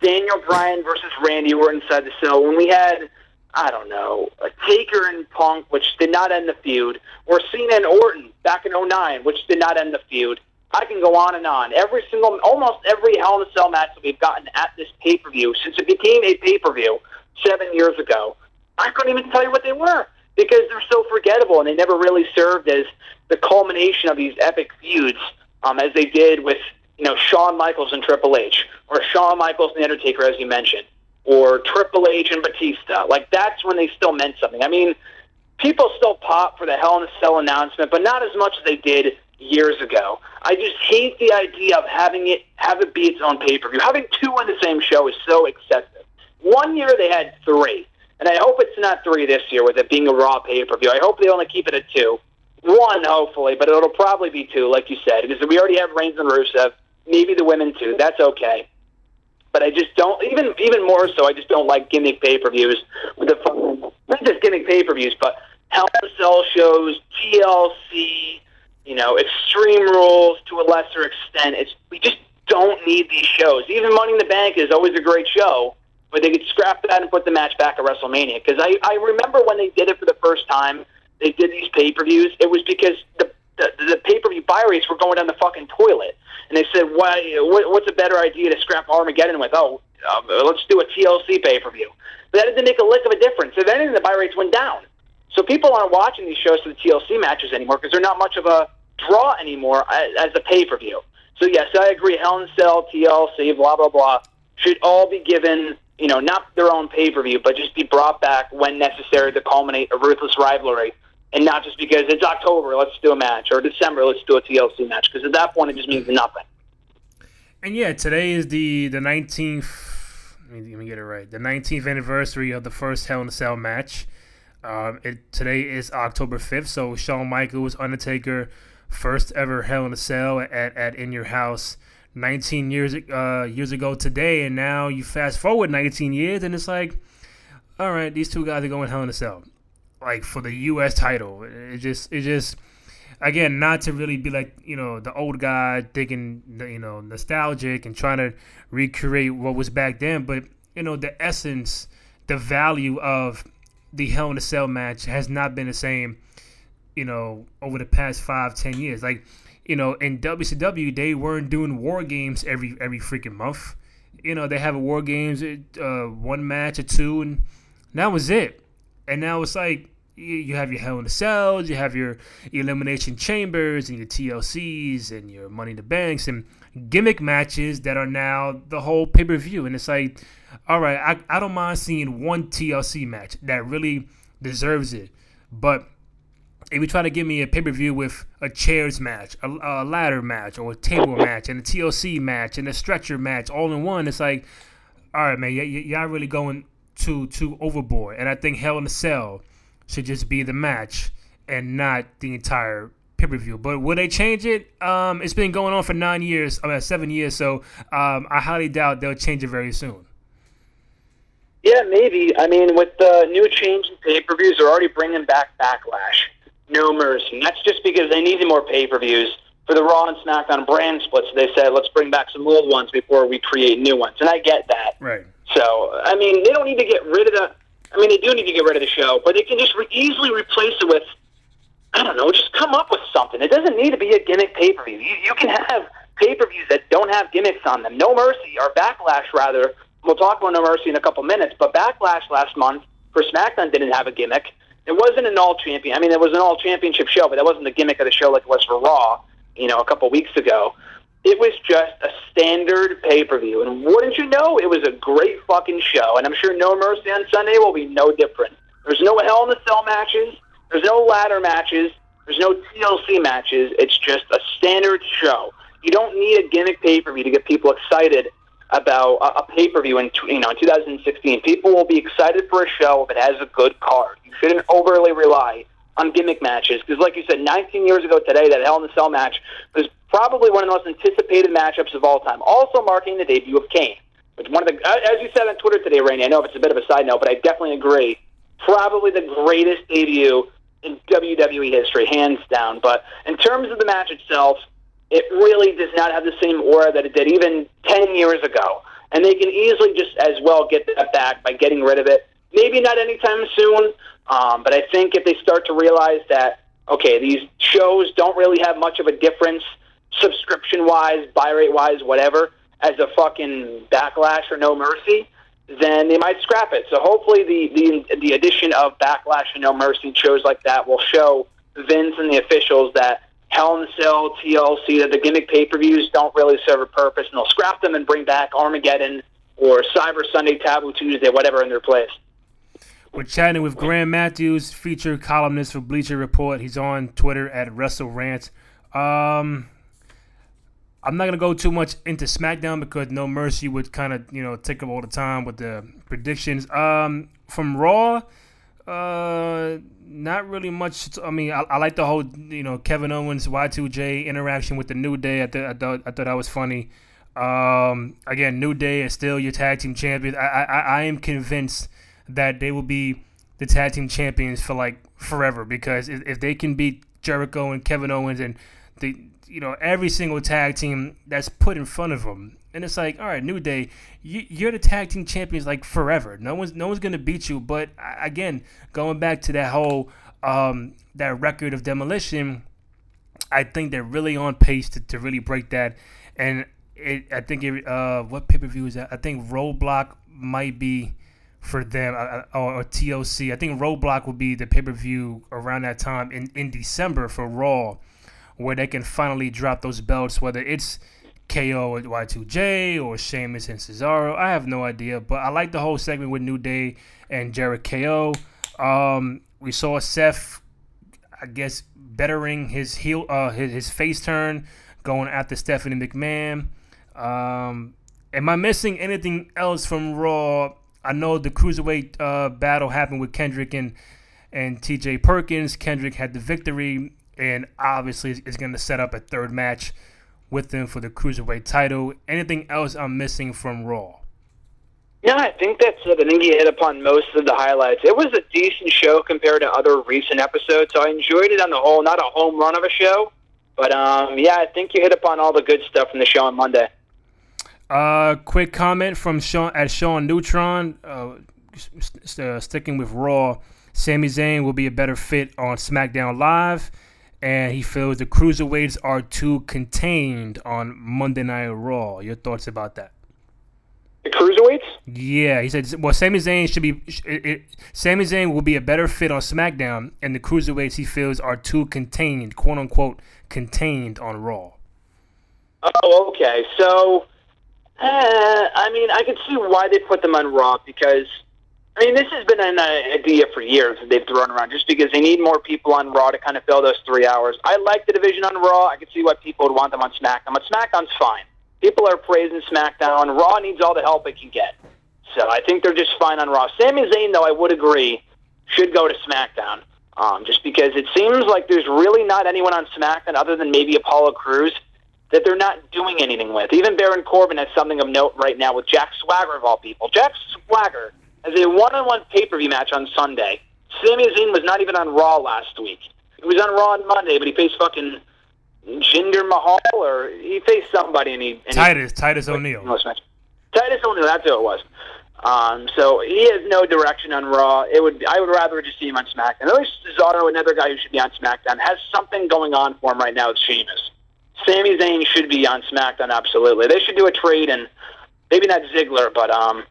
Daniel Bryan versus Randy Orton inside the cell, when we had I don't know, a Taker and Punk, which did not end the feud, or Cena and Orton back in 09, which did not end the feud. I can go on and on. Every single, almost every Hell in a Cell match that we've gotten at this pay per view since it became a pay per view seven years ago, I couldn't even tell you what they were because they're so forgettable and they never really served as the culmination of these epic feuds, um, as they did with you know Shawn Michaels and Triple H, or Shawn Michaels and The Undertaker, as you mentioned or Triple H and Batista. Like that's when they still meant something. I mean, people still pop for the Hell in a Cell announcement, but not as much as they did years ago. I just hate the idea of having it have it be its own pay per view. Having two on the same show is so excessive. One year they had three, and I hope it's not three this year with it being a Raw pay per view. I hope they only keep it at two. One, hopefully, but it'll probably be two, like you said, because we already have Reigns and Rusev. Maybe the women too. That's okay but I just don't even even more so. I just don't like gimmick pay per views with the not just gimmick pay per views, but Hell in Cell shows, TLC, you know, Extreme Rules to a lesser extent. It's we just don't need these shows. Even Money in the Bank is always a great show, but they could scrap that and put the match back at WrestleMania. Because I I remember when they did it for the first time, they did these pay per views. It was because the the, the pay per view buy rates were going down the fucking toilet and they said, "Why? What, what's a better idea to scrap Armageddon with? Oh, um, let's do a TLC pay per view." But that didn't make a lick of a difference. If anything, the buy rates went down. So people aren't watching these shows for the TLC matches anymore because they're not much of a draw anymore as, a pay per view. So yes, I agree. Hell in a Cell, TLC, blah blah blah, should all be given, you know, not their own pay per view, but just be brought back when necessary to culminate a ruthless rivalry and not just because it's October, let's do a match, or December, let's do a TLC match, because at that point it just means nothing. And yeah, today is the the nineteenth. Let me, get it right. The nineteenth anniversary of the first Hell in a Cell match. Um, it today is October fifth, so Shawn Michaels, Undertaker, first ever Hell in a Cell at at In Your House. 19 years uh, years ago today, and now you fast forward 19 years, and it's like, all right, these two guys are going Hell in a Cell like for the U.S. title. It just it just again not to really be like you know the old guy thinking you know nostalgic and trying to recreate what was back then, but you know the essence, the value of the Hell in a Cell match has not been the same. You know over the past five ten years, like you know in WCW they weren't doing war games every every freaking month. You know they have a war games, uh, one match or two, and that was it. And now it's like you have your Hell in the Cells, you have your Elimination Chambers, and your TLCs, and your Money in the Banks, and gimmick matches that are now the whole pay per view. And it's like, all right, I, I don't mind seeing one TLC match that really deserves it. But if you try to give me a pay per view with a chairs match, a, a, ladder match, or a table match, and a TLC match, and a stretcher match all in one, it's like, all right, man, y- y- y'all really going too too overboard. And I think Hell in a Cell should just be the match and not the entire pay per view. But will they change it? Um, it's been going on for nine years, I mean, seven years, so um, I highly doubt they'll change it very soon. Yeah, maybe. I mean, with the new change in pay per views, they're already bringing back Backlash, No Mercy. And that's just because they needed more pay per views for the Raw and SmackDown brand splits. They said, let's bring back some old ones before we create new ones. And I get that. Right. So, I mean, they don't need to get rid of the I mean, they do need to get rid of the show, but they can just re- easily replace it with, I don't know, just come up with something. It doesn't need to be a gimmick pay per view. You, you can have pay per views that don't have gimmicks on them. No Mercy, or Backlash, rather. We'll talk about No Mercy in a couple minutes, but Backlash last month for SmackDown didn't have a gimmick. It wasn't an all champion. I mean, it was an all championship show, but that wasn't the gimmick of the show like it was for Raw, you know, a couple weeks ago. It was just a standard pay per view. And wouldn't you know, it was a great fucking show. And I'm sure No Mercy on Sunday will be no different. There's no Hell in the Cell matches, there's no ladder matches, there's no TLC matches. It's just a standard show. You don't need a gimmick pay per view to get people excited about a, a pay per view in you know in 2016. People will be excited for a show if it has a good card. You shouldn't overly rely on gimmick matches because, like you said, 19 years ago today, that Hell in a Cell match was probably one of the most anticipated matchups of all time. Also marking the debut of Kane. Which one of the, as you said on Twitter today, Rainey. I know it's a bit of a side note, but I definitely agree. Probably the greatest debut in WWE history, hands down. But in terms of the match itself, it really does not have the same aura that it did even 10 years ago. And they can easily just as well get that back by getting rid of it. Maybe not anytime soon, um, but I think if they start to realize that, okay, these shows don't really have much of a difference subscription wise, buy rate wise, whatever, as a fucking backlash or no mercy, then they might scrap it. So hopefully the, the, the addition of backlash and no mercy shows like that will show Vince and the officials that Hell in a Cell, TLC, that the gimmick pay per views don't really serve a purpose, and they'll scrap them and bring back Armageddon or Cyber Sunday, Taboo Tuesday, whatever in their place. We're chatting with Graham Matthews, featured columnist for Bleacher Report. He's on Twitter at WrestleRant. Um, I'm not gonna go too much into SmackDown because No Mercy would kind of you know take up all the time with the predictions. Um, from Raw, uh, not really much. I mean, I, I like the whole you know Kevin Owens Y2J interaction with the New Day. I, th- I thought I thought that was funny. Um, again, New Day is still your tag team champion. I, I I am convinced that they will be the tag team champions for like forever because if, if they can beat Jericho and Kevin Owens and the you know every single tag team that's put in front of them, and it's like all right, New Day, you, are the tag team champions like forever. No one's no one's gonna beat you. But again, going back to that whole um, that record of demolition, I think they're really on pace to, to really break that. And it, I think it, uh, what pay per view is that? I think Roadblock might be for them uh, or, or TLC. I think Roadblock will be the pay per view around that time in, in December for Raw, where they can finally drop those belts, whether it's KO or Y2J or Sheamus and Cesaro. I have no idea, but I like the whole segment with New Day and Jericho. Um, we saw Seth, I guess, bettering his heel, uh, his, his face turn, going after Stephanie McMahon. Um, am I missing anything else from Raw? I know the cruiserweight uh, battle happened with Kendrick and and T.J. Perkins. Kendrick had the victory, and obviously is going to set up a third match with them for the cruiserweight title. Anything else I'm missing from Raw? Yeah, I think that's it. I think you hit upon most of the highlights. It was a decent show compared to other recent episodes, so I enjoyed it on the whole. Not a home run of a show, but um, yeah, I think you hit upon all the good stuff from the show on Monday. Uh, quick comment from Sean at Sean Neutron. Uh, st- uh, sticking with Raw, Sami Zayn will be a better fit on SmackDown Live, and he feels the cruiserweights are too contained on Monday Night Raw. Your thoughts about that? The cruiserweights? Yeah, he said. Well, Sami Zayn should be. It, it, Sami Zayn will be a better fit on SmackDown, and the cruiserweights he feels are too contained, quote unquote, contained on Raw. Oh, okay. So uh, I mean, I can see why they put them on Raw because, I mean, this has been an uh, idea for years that they've thrown around just because they need more people on Raw to kind of fill those three hours. I like the division on Raw. I can see why people would want them on SmackDown, but SmackDown's fine. People are praising SmackDown. Raw needs all the help it can get. So I think they're just fine on Raw. Sami Zayn, though, I would agree, should go to SmackDown. Um, just because it seems like there's really not anyone on SmackDown other than maybe Apollo Crews that they're not doing anything with. Even Baron Corbin has something of note right now with Jack Swagger of all people. Jack Swagger has a one-on-one pay-per-view match on Sunday. Sami Zayn was not even on Raw last week. He was on Raw on Monday, but he faced fucking Jinder Mahal or he faced somebody and he and Titus he, Titus O'Neil. Titus O'Neil, that's who it was. Um, so he has no direction on Raw. It would I would rather just see him on SmackDown. At least Cesaro, another guy who should be on SmackDown, has something going on for him right now with Sheamus. Sami Zayn should be on SmackDown. Absolutely, they should do a trade and maybe not Ziggler, but um,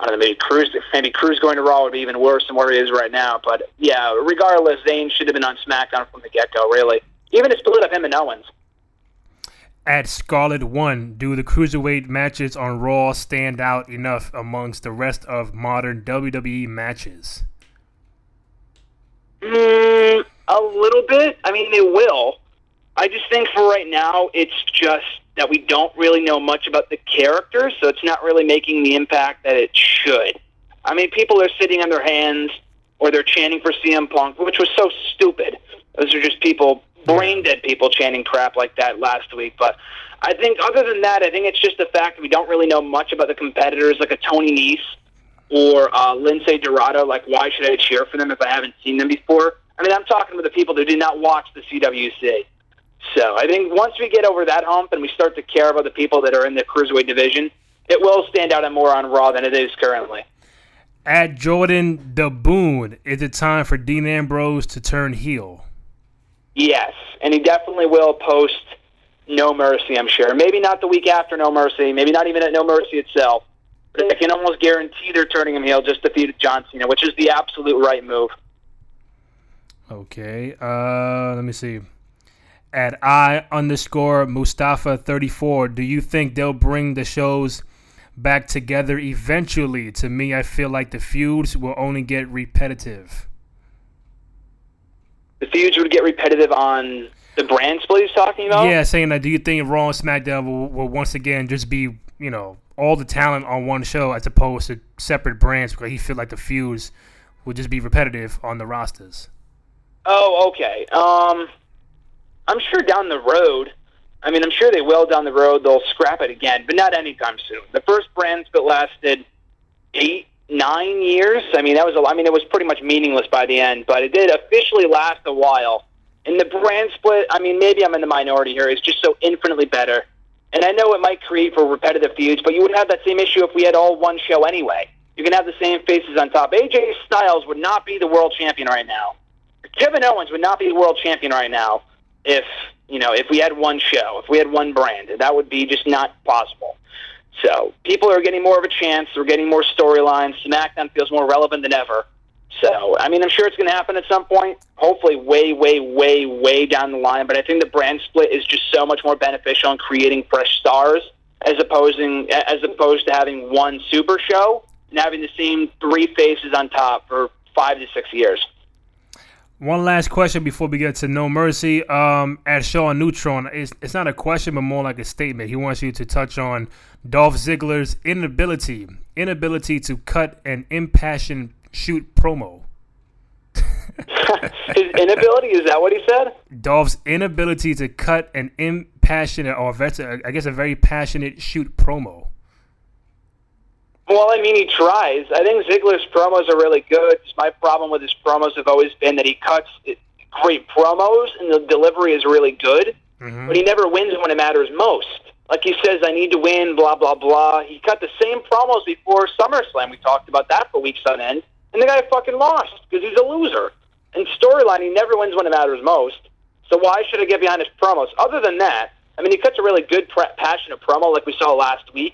I don't know, maybe Crews. Maybe Crews going to Raw would be even worse than where he is right now. But yeah, regardless, Zayn should have been on SmackDown from the get go. Really, even to split up him and Owens. At Scarlet One, do the cruiserweight matches on Raw stand out enough amongst the rest of modern WWE matches? Mm, a little bit. I mean, they will. I just think for right now, it's just that we don't really know much about the characters, so it's not really making the impact that it should. I mean, people are sitting on their hands or they're chanting for CM Punk, which was so stupid. Those are just people, brain dead people chanting crap like that last week. But I think other than that, I think it's just the fact that we don't really know much about the competitors like a Tony Nese or uh, Lince Dorado. Like, why should I cheer for them if I haven't seen them before? I mean, I'm talking with the people who did not watch the CWC. So I think once we get over that hump and we start to care about the people that are in the cruiserweight division, it will stand out more on Raw than it is currently. At Jordan the Boone, is it time for Dean Ambrose to turn heel? Yes, and he definitely will post No Mercy, I'm sure. Maybe not the week after No Mercy, maybe not even at No Mercy itself. But I can almost guarantee they're turning him heel just to defeat John Cena, which is the absolute right move. Okay, uh, let me see. At I underscore Mustafa 34, do you think they'll bring the shows back together eventually? To me, I feel like the feuds will only get repetitive. The feuds would get repetitive on the brand split he's talking about? Yeah, saying that. Do you think Raw and SmackDown will, will once again just be, you know, all the talent on one show as opposed to separate brands because he feel like the feuds would just be repetitive on the rosters? Oh, okay. Um, I'm sure down the road. I mean, I'm sure they will down the road. They'll scrap it again, but not anytime soon. The first brand split lasted eight, nine years. I mean, that was. A, I mean, it was pretty much meaningless by the end, but it did officially last a while. And the brand split. I mean, maybe I'm in the minority here. It's just so infinitely better. And I know it might create for repetitive feuds, but you would have that same issue if we had all one show anyway. You can have the same faces on top. AJ Styles would not be the world champion right now. Kevin Owens would not be the world champion right now if you know if we had one show, if we had one brand. That would be just not possible. So people are getting more of a chance. They're getting more storylines. SmackDown feels more relevant than ever. So I mean, I'm sure it's going to happen at some point. Hopefully, way, way, way, way down the line. But I think the brand split is just so much more beneficial in creating fresh stars as opposing as opposed to having one super show and having the same three faces on top for five to six years. One last question before we get to No Mercy. Um, at Sean Neutron, it's, it's not a question, but more like a statement. He wants you to touch on Dolph Ziggler's inability inability to cut an impassioned shoot promo. His inability is that what he said? Dolph's inability to cut an impassioned or I guess a very passionate shoot promo. Well, I mean, he tries. I think Ziggler's promos are really good. My problem with his promos have always been that he cuts great promos and the delivery is really good, mm-hmm. but he never wins when it matters most. Like he says, I need to win, blah, blah, blah. He cut the same promos before SummerSlam. We talked about that for weeks on end. And the guy fucking lost because he's a loser. And storyline, he never wins when it matters most. So why should I get behind his promos? Other than that, I mean, he cuts a really good, passionate promo like we saw last week.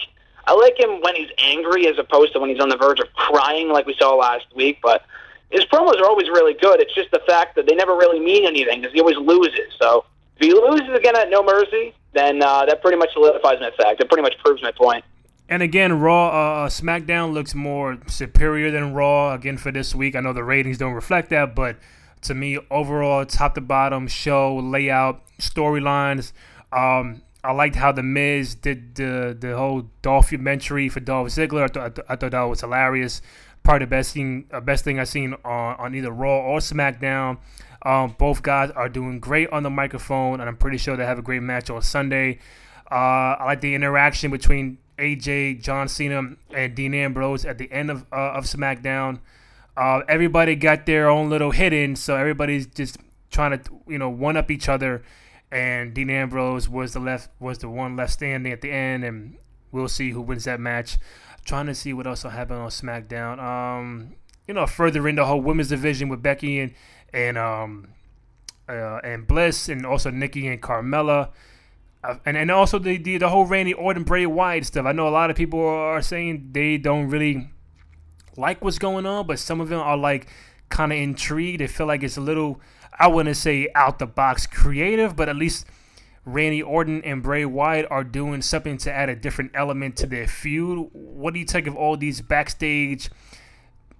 I like him when he's angry as opposed to when he's on the verge of crying like we saw last week. But his promos are always really good. It's just the fact that they never really mean anything because he always loses. So if he loses again at No Mercy, then uh, that pretty much solidifies my fact. It pretty much proves my point. And again, Raw, uh, uh, SmackDown looks more superior than Raw again for this week. I know the ratings don't reflect that, but to me, overall, top to bottom, show layout, storylines. Um, I liked how the Miz did the the whole documentary for Dolph Ziggler. I, th- I, th- I thought that was hilarious. Probably the best thing, uh, best thing I've seen on, on either Raw or SmackDown. Um, both guys are doing great on the microphone, and I'm pretty sure they have a great match on Sunday. Uh, I like the interaction between AJ, John Cena, and Dean Ambrose at the end of uh, of SmackDown. Uh, everybody got their own little hidden, so everybody's just trying to you know one up each other and Dean Ambrose was the left was the one left standing at the end, and we'll see who wins that match. trying to see what else will happen on SmackDown. Um, you know, further in the whole women's division with Becky and and um uh, and Bliss, and also Nikki and Carmella. Uh, and, and also the, the the whole Randy Orton Bray Wyatt stuff. I know a lot of people are saying they don't really like what's going on, but some of them are like kind of intrigued. They feel like it's a little I wouldn't say out the box creative, but at least Randy Orton and Bray Wyatt are doing something to add a different element to their feud. What do you think of all these backstage,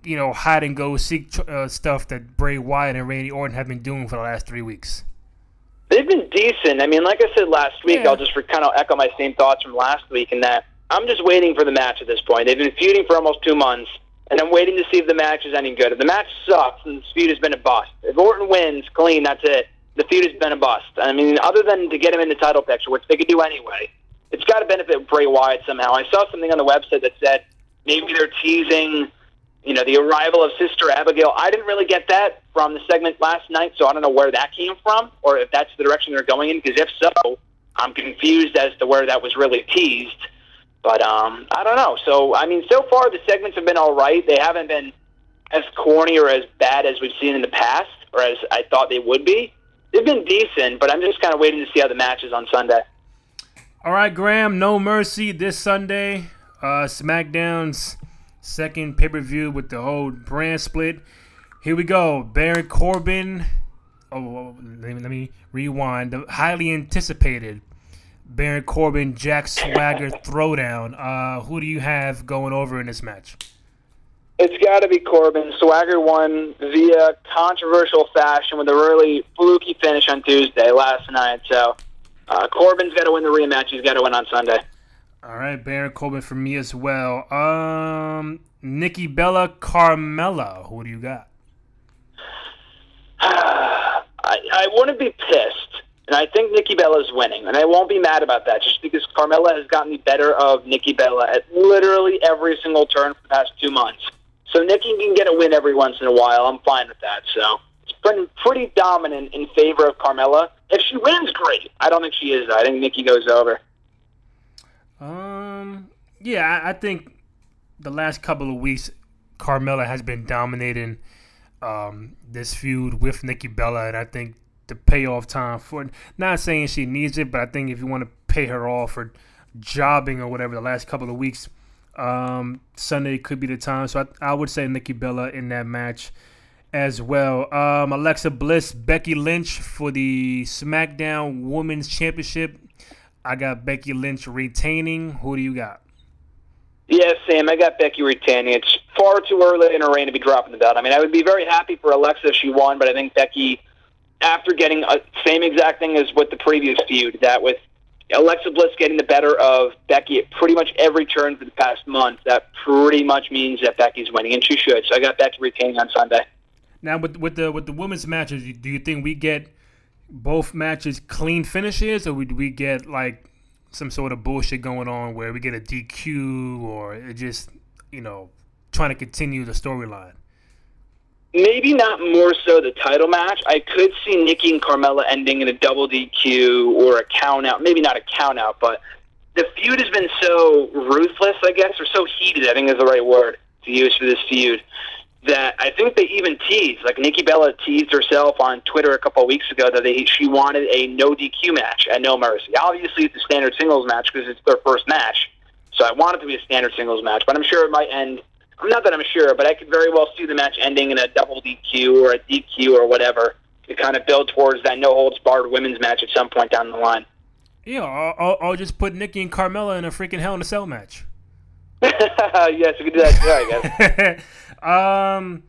you know, hide and go seek uh, stuff that Bray Wyatt and Randy Orton have been doing for the last three weeks? They've been decent. I mean, like I said last week, yeah. I'll just kind of echo my same thoughts from last week in that I'm just waiting for the match at this point. They've been feuding for almost two months. And I'm waiting to see if the match is any good. If the match sucks, and the feud has been a bust. If Orton wins clean, that's it. The feud has been a bust. I mean, other than to get him in the title picture, which they could do anyway, it's got to benefit Bray Wyatt somehow. I saw something on the website that said maybe they're teasing, you know, the arrival of Sister Abigail. I didn't really get that from the segment last night, so I don't know where that came from or if that's the direction they're going in. Because if so, I'm confused as to where that was really teased. But um, I don't know. So I mean, so far the segments have been all right. They haven't been as corny or as bad as we've seen in the past, or as I thought they would be. They've been decent, but I'm just kind of waiting to see how the match is on Sunday. All right, Graham. No mercy this Sunday. Uh, SmackDown's second pay per view with the whole brand split. Here we go. Baron Corbin. Oh, let me, let me rewind. The highly anticipated Baron Corbin Jack Swagger throwdown. Uh, who do you have going over in this match? It's got to be Corbin. Swagger won via controversial fashion with a really fluky finish on Tuesday last night. So uh, Corbin's got to win the rematch. He's got to win on Sunday. All right, Baron Corbin for me as well. Um, Nikki Bella, Carmella. Who do you got? I, I wouldn't be pissed and I think Nikki Bella is winning, and I won't be mad about that, just because Carmella has gotten the better of Nikki Bella at literally every single turn for the past two months. So Nikki can get a win every once in a while. I'm fine with that. So it's been pretty dominant in favor of Carmella. If she wins, great. I don't think she is. I think Nikki goes over. Um. Yeah, I, I think the last couple of weeks, Carmella has been dominating um, this feud with Nikki Bella, and I think the payoff time for it. Not saying she needs it, but I think if you want to pay her off for jobbing or whatever the last couple of weeks, um, Sunday could be the time. So I, I, would say Nikki Bella in that match as well. Um, Alexa Bliss, Becky Lynch for the SmackDown Women's Championship. I got Becky Lynch retaining. Who do you got? Yeah, Sam, I got Becky retaining. It's far too early in her reign to be dropping the belt. I mean, I would be very happy for Alexa if she won, but I think Becky after getting a same exact thing as with the previous feud, that with Alexa Bliss getting the better of Becky at pretty much every turn for the past month, that pretty much means that Becky's winning, and she should. So I got Becky retaining on Sunday. Now with with the with the women's matches, do you think we get both matches clean finishes, or do we get like some sort of bullshit going on where we get a DQ or just you know trying to continue the storyline? Maybe not more so the title match. I could see Nikki and Carmella ending in a double DQ or a count out. Maybe not a count out, but the feud has been so ruthless, I guess, or so heated, I think is the right word to use for this feud, that I think they even teased. Like Nikki Bella teased herself on Twitter a couple of weeks ago that they, she wanted a no DQ match at No Mercy. Obviously, it's a standard singles match because it's their first match. So I want it to be a standard singles match, but I'm sure it might end I'm not that I'm sure, but I could very well see the match ending in a double DQ or a DQ or whatever to kind of build towards that no holds barred women's match at some point down the line. Yeah, I'll, I'll just put Nikki and Carmella in a freaking Hell in a Cell match. yes, we could do that too, I guess. um,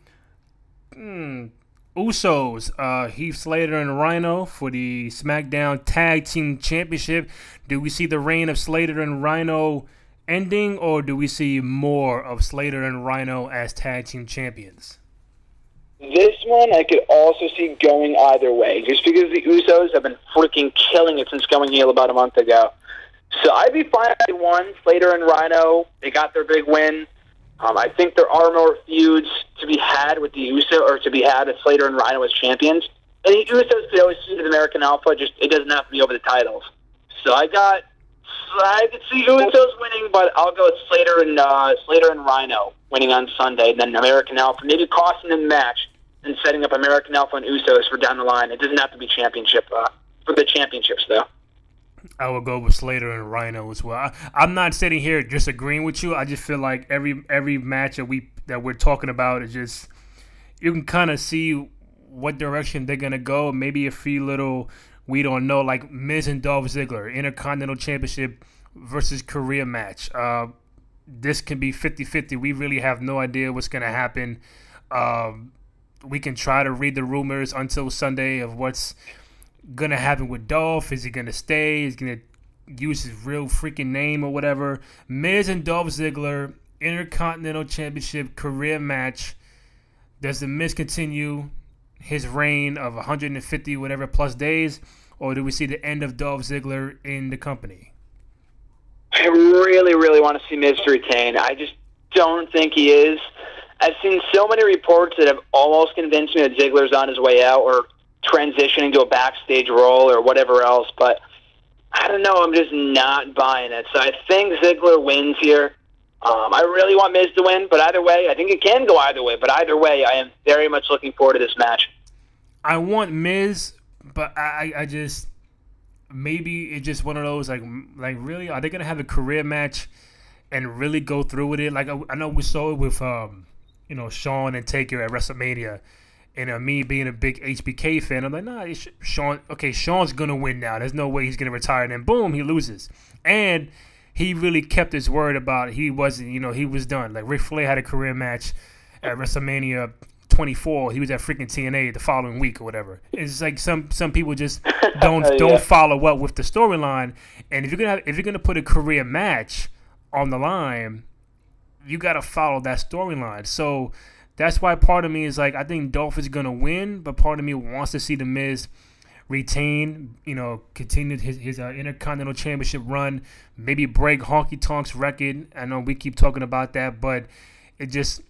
hmm, Usos, uh, Heath Slater and Rhino for the SmackDown Tag Team Championship. Do we see the reign of Slater and Rhino? Ending, or do we see more of Slater and Rhino as tag team champions? This one I could also see going either way, just because the Usos have been freaking killing it since going heel about a month ago. So I'd be fine if they won. Slater and Rhino, they got their big win. Um, I think there are more feuds to be had with the Usos, or to be had with Slater and Rhino as champions. And the Usos could always the American Alpha, just it doesn't have to be over the titles. So I got I could see Usos winning, but I'll go with Slater and uh, Slater and Rhino winning on Sunday, and then American Alpha, maybe costing them the match and setting up American Alpha and Usos for down the line. It doesn't have to be championship uh, for the championships though. I will go with Slater and Rhino as well. I, am not sitting here disagreeing with you. I just feel like every every match that we that we're talking about is just you can kind of see what direction they're gonna go. Maybe a few little we don't know, like Miz and Dolph Ziggler, Intercontinental Championship versus career match. Uh, this can be 50 50. We really have no idea what's going to happen. Um, we can try to read the rumors until Sunday of what's going to happen with Dolph. Is he going to stay? Is he going to use his real freaking name or whatever? Miz and Dolph Ziggler Intercontinental Championship career match. Does the Miz continue his reign of 150 whatever plus days, or do we see the end of Dolph Ziggler in the company? I really, really want to see Miz retain. I just don't think he is. I've seen so many reports that have almost convinced me that Ziggler's on his way out or transitioning to a backstage role or whatever else, but I don't know. I'm just not buying it. So I think Ziggler wins here. Um, I really want Miz to win, but either way, I think it can go either way. But either way, I am very much looking forward to this match. I want Miz, but I, I just maybe it's just one of those like like really are they gonna have a career match and really go through with it? Like I, I know we saw it with um you know Shawn and Taker at WrestleMania. And uh, me being a big HBK fan, I'm like, nah, Shawn. Okay, Shawn's gonna win now. There's no way he's gonna retire. And then boom, he loses. And he really kept his word about he wasn't, you know, he was done. Like Ric Flair had a career match at WrestleMania 24. He was at freaking TNA the following week or whatever. It's like some some people just don't yeah. don't follow up with the storyline. And if you're gonna have, if you're gonna put a career match on the line, you gotta follow that storyline. So that's why part of me is like I think Dolph is gonna win, but part of me wants to see the Miz retain, you know, continue his, his uh, Intercontinental Championship run, maybe break Honky Tonk's record. I know we keep talking about that, but it just,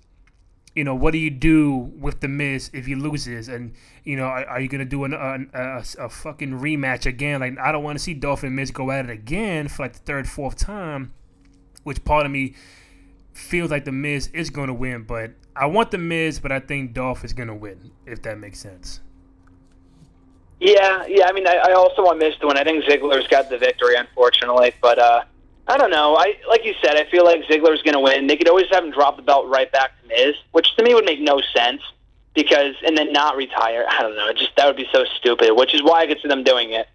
you know, what do you do with the Miz if he loses? And you know, are, are you gonna do an, a, a, a, fucking rematch again? Like I don't want to see Dolph and Miz go at it again for like the third, fourth time. Which part of me feels like the Miz is gonna win, but I want the Miz, but I think Dolph is gonna win if that makes sense. Yeah, yeah. I mean, I, I also want Miz to win. I think Ziggler's got the victory, unfortunately. But uh, I don't know. I like you said. I feel like Ziggler's going to win. They could always have him drop the belt right back to Miz, which to me would make no sense because and then not retire. I don't know. Just that would be so stupid. Which is why I could see them doing it.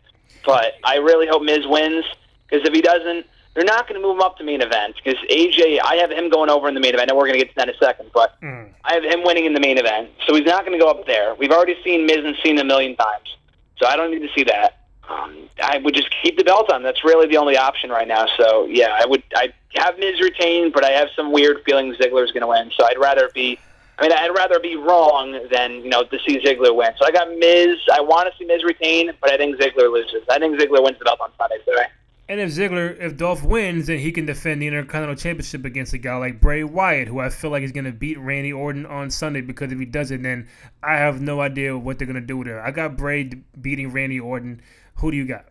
But I really hope Miz wins because if he doesn't, they're not going to move him up to main event because AJ. I have him going over in the main event. I know we're going to get to that in a second, but mm. I have him winning in the main event, so he's not going to go up there. We've already seen Miz and Cena a million times. So I don't need to see that. Um, I would just keep the belt on. That's really the only option right now. So yeah, I would. I have Miz retain, but I have some weird feelings Ziggler's going to win. So I'd rather be. I mean, I'd rather be wrong than you know to see Ziggler win. So I got Miz. I want to see Miz retain, but I think Ziggler loses. I think Ziggler wins the belt on Sunday today. And if Ziggler, if Dolph wins, then he can defend the Intercontinental Championship against a guy like Bray Wyatt, who I feel like is going to beat Randy Orton on Sunday. Because if he doesn't, then I have no idea what they're going to do there. I got Bray beating Randy Orton. Who do you got?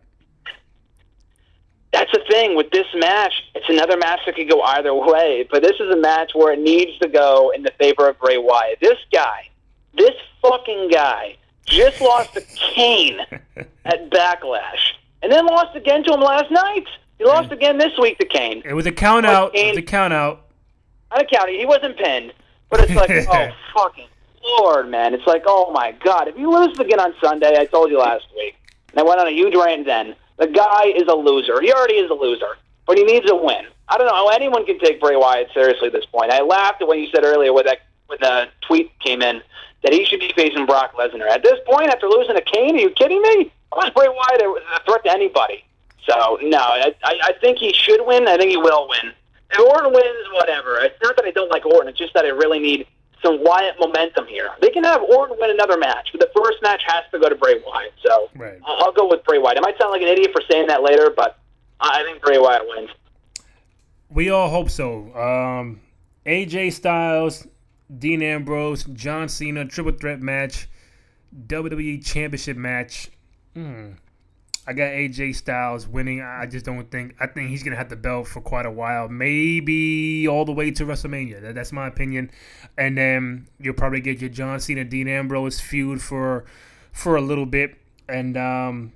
That's the thing with this match. It's another match that could go either way, but this is a match where it needs to go in the favor of Bray Wyatt. This guy, this fucking guy, just lost to Kane at Backlash and then lost again to him last night. He lost again this week to Kane. It was a count out. Kane, it was a count out. Not a count. He wasn't pinned, but it's like, oh fucking lord, man! It's like, oh my god! If you lose again on Sunday, I told you last week, and I went on a huge rant. Then the guy is a loser. He already is a loser, but he needs a win. I don't know how anyone can take Bray Wyatt seriously at this point. I laughed at when you said earlier when that when the tweet came in that he should be facing Brock Lesnar. At this point, after losing to Kane, are you kidding me? Is Bray Wyatt a threat to anybody? So no, I, I think he should win. I think he will win. If Orton wins, whatever. It's not that I don't like Orton. It's just that I really need some Wyatt momentum here. They can have Orton win another match, but the first match has to go to Bray Wyatt. So right. I'll go with Bray Wyatt. I might sound like an idiot for saying that later, but I think Bray Wyatt wins. We all hope so. Um, AJ Styles, Dean Ambrose, John Cena triple threat match, WWE Championship match. Hmm. I got AJ Styles winning. I just don't think. I think he's gonna have the belt for quite a while, maybe all the way to WrestleMania. that's my opinion. And then you'll probably get your John Cena Dean Ambrose feud for for a little bit. And um,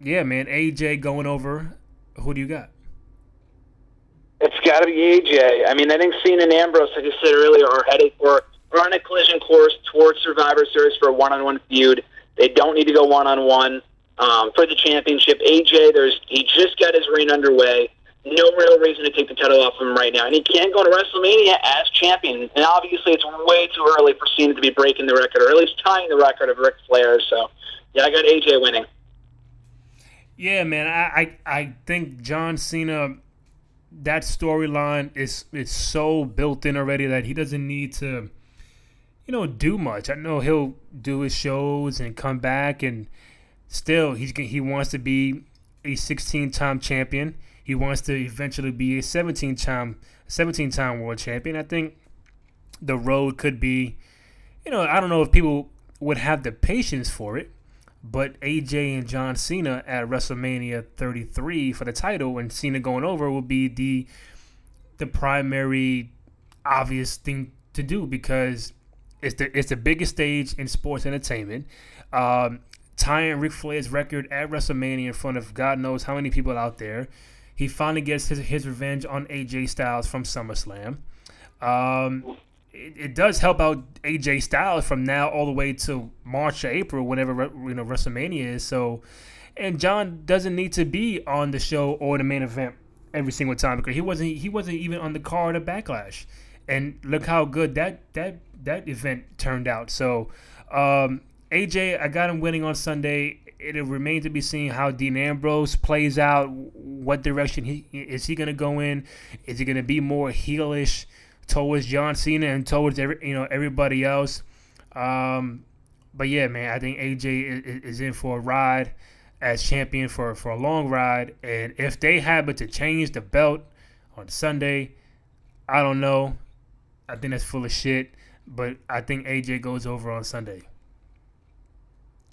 yeah, man, AJ going over. Who do you got? It's got to be AJ. I mean, I think Cena and Ambrose, like I said earlier, are headed for are on a collision course towards Survivor Series for a one-on-one feud. They don't need to go one-on-one um, for the championship. AJ, there's he just got his reign underway. No real reason to take the title off him right now, and he can't go to WrestleMania as champion. And obviously, it's way too early for Cena to be breaking the record, or at least tying the record of Ric Flair. So, yeah, I got AJ winning. Yeah, man, I I, I think John Cena that storyline is is so built in already that he doesn't need to, you know, do much. I know he'll do his shows and come back, and still he's he wants to be a 16 time champion. He wants to eventually be a 17 time 17 time world champion. I think the road could be, you know, I don't know if people would have the patience for it but AJ and John Cena at WrestleMania 33 for the title, and Cena going over will be the the primary obvious thing to do because it's the it's the biggest stage in sports entertainment. Um, tying Ric Flair's record at WrestleMania in front of God knows how many people out there. He finally gets his, his revenge on AJ Styles from SummerSlam. Um, it, it, does help out AJ Styles from now all the way to March or April, whenever you know WrestleMania is. So, and John doesn't need to be on the show or the main event every single time because he wasn't he wasn't even on the card of Backlash, and look how good that that that event turned out. So, um, AJ, I got him winning on Sunday. It'll remain to be seen how Dean Ambrose plays out. What direction he is he going to go in? Is he going to be more heelish? towards John Cena and towards every you know everybody else. Um, but yeah, man, I think AJ is, is, in for a ride as champion for for a long ride. And if they happen to change the belt on Sunday, I don't know. I think that's full of shit. But I think AJ goes over on Sunday.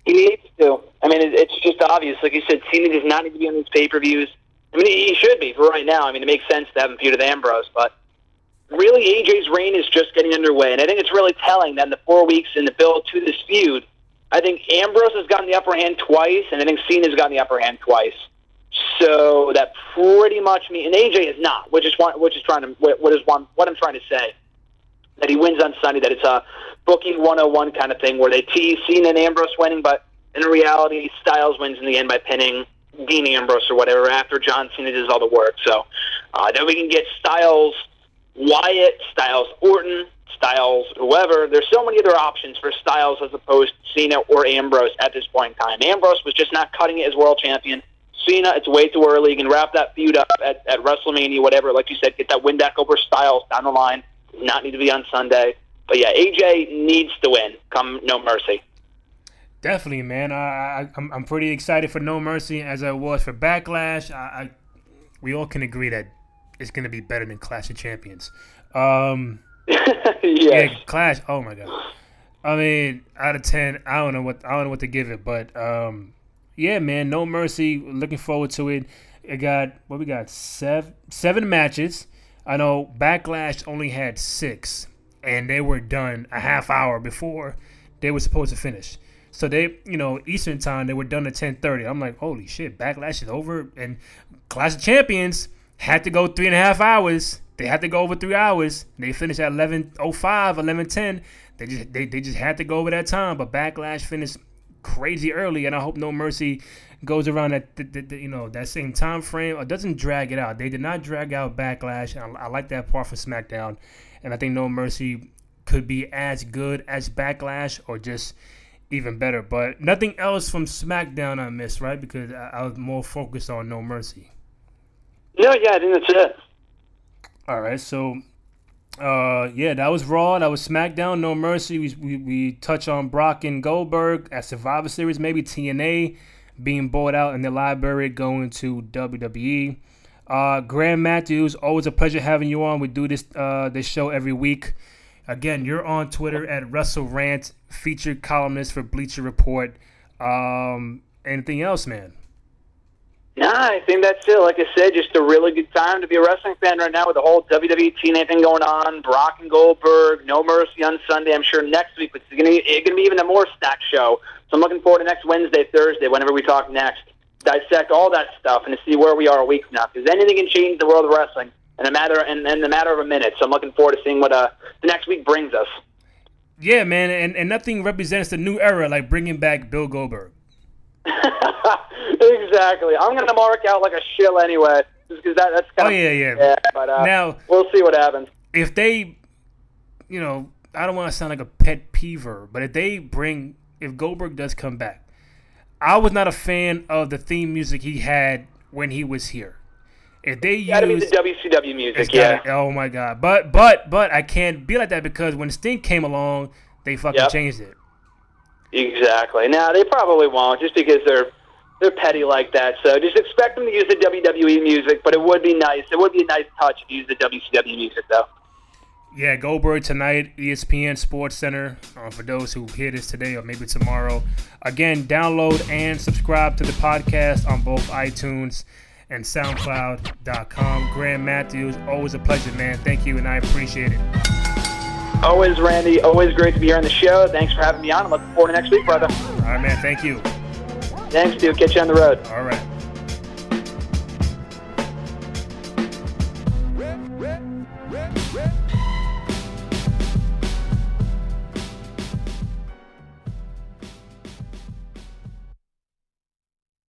He needs to. I mean, it's just obvious. Like you said, Cena does not need to be on these pay per views. I mean, he should be for right now. I mean, it makes sense to have him feud with Ambrose, but really AJ's reign is just getting underway, and I think it's really telling that in the four weeks in the build to this feud, I think Ambrose has gotten the upper hand twice, and I think Cena's gotten the upper hand twice. So that pretty much me and AJ is not, which is which is trying to what is one what I'm trying to say that he wins on Sunday. That it's a booking 101 kind of thing where they tease Cena and Ambrose winning, but in reality, Styles wins in the end by pinning Dean Ambrose or whatever after John Cena does all the work. So uh, then we can get Styles Wyatt, Styles Orton, Styles whoever. There's so many other options for Styles as opposed to Cena or Ambrose at this point in time. Ambrose was just not cutting it as world champion. Cena, it's way too early. You can wrap that feud up at, at WrestleMania, whatever. Like you said, get that win back over Styles down the line. Not need to be on Sunday. But yeah, AJ needs to win. Come No Mercy. Definitely, man. I, I I'm, I'm pretty excited for No Mercy as I was for Backlash. I, I we all can agree that it's going to be better than Clash of Champions. Um, yes. Yeah, Clash. Oh my god. I mean, out of ten, I don't know what I don't know what to give it, but um, yeah, man, No Mercy. Looking forward to it. It got what we got seven seven matches. I know Backlash only had six, and they were done a half hour before they were supposed to finish. So they, you know, Eastern time they were done at ten thirty. I'm like, holy shit, Backlash is over, and Clash of Champions had to go three and a half hours. They had to go over three hours. They finished at 11.05, 11.10. They just they, they just had to go over that time. But Backlash finished crazy early, and I hope No Mercy goes around that the, the, the, you know that same time frame or doesn't drag it out. They did not drag out Backlash. I, I like that part for SmackDown, and I think No Mercy could be as good as Backlash or just even better. But nothing else from SmackDown I missed, right? Because I, I was more focused on No Mercy. No, yeah, I think that's it. All right, so uh, yeah, that was Raw. That was SmackDown. No Mercy. We, we we touch on Brock and Goldberg at Survivor Series. Maybe TNA being bought out in the library, going to WWE. Uh, Graham Matthews, always a pleasure having you on. We do this uh, this show every week. Again, you're on Twitter at WrestleRant, featured columnist for Bleacher Report. Um, anything else, man? Nah, I think that's it. Like I said, just a really good time to be a wrestling fan right now with the whole WWE TNA thing going on. Brock and Goldberg, No Mercy on Sunday. I'm sure next week it's going to be it's going to be even a more stacked show. So I'm looking forward to next Wednesday, Thursday, whenever we talk next. Dissect all that stuff and to see where we are a week from now. Because anything can change the world of wrestling in a matter in, in the matter of a minute. So I'm looking forward to seeing what uh, the next week brings us. Yeah, man, and, and nothing represents the new era like bringing back Bill Goldberg. exactly. I'm going to mark out like a shill anyway, just because that, that's kind oh, yeah, yeah. yeah but uh, now we'll see what happens. If they, you know, I don't want to sound like a pet peever, but if they bring, if Goldberg does come back, I was not a fan of the theme music he had when he was here. if they use, Gotta be the WCW music, yeah. gotta- oh my god! But but but I can't be like that because when Sting came along, they fucking Yep. changed it. Exactly. Now they probably won't, just because they're they're petty like that. So just expect them to use the WWE music, but it would be nice. It would be a nice touch to use the WCW music, though. Yeah, Goldberg tonight, ESPN Sports Center. Uh, for those who hear this today or maybe tomorrow, again, download and subscribe to the podcast on both iTunes and SoundCloud.com. Graham Matthews, always a pleasure, man. Thank you, and I appreciate it. Always, Randy. Always great to be here on the show. Thanks for having me on. I'm looking forward to next week, brother. All right, man. Thank you. Thanks, dude. Catch you on the road. All right.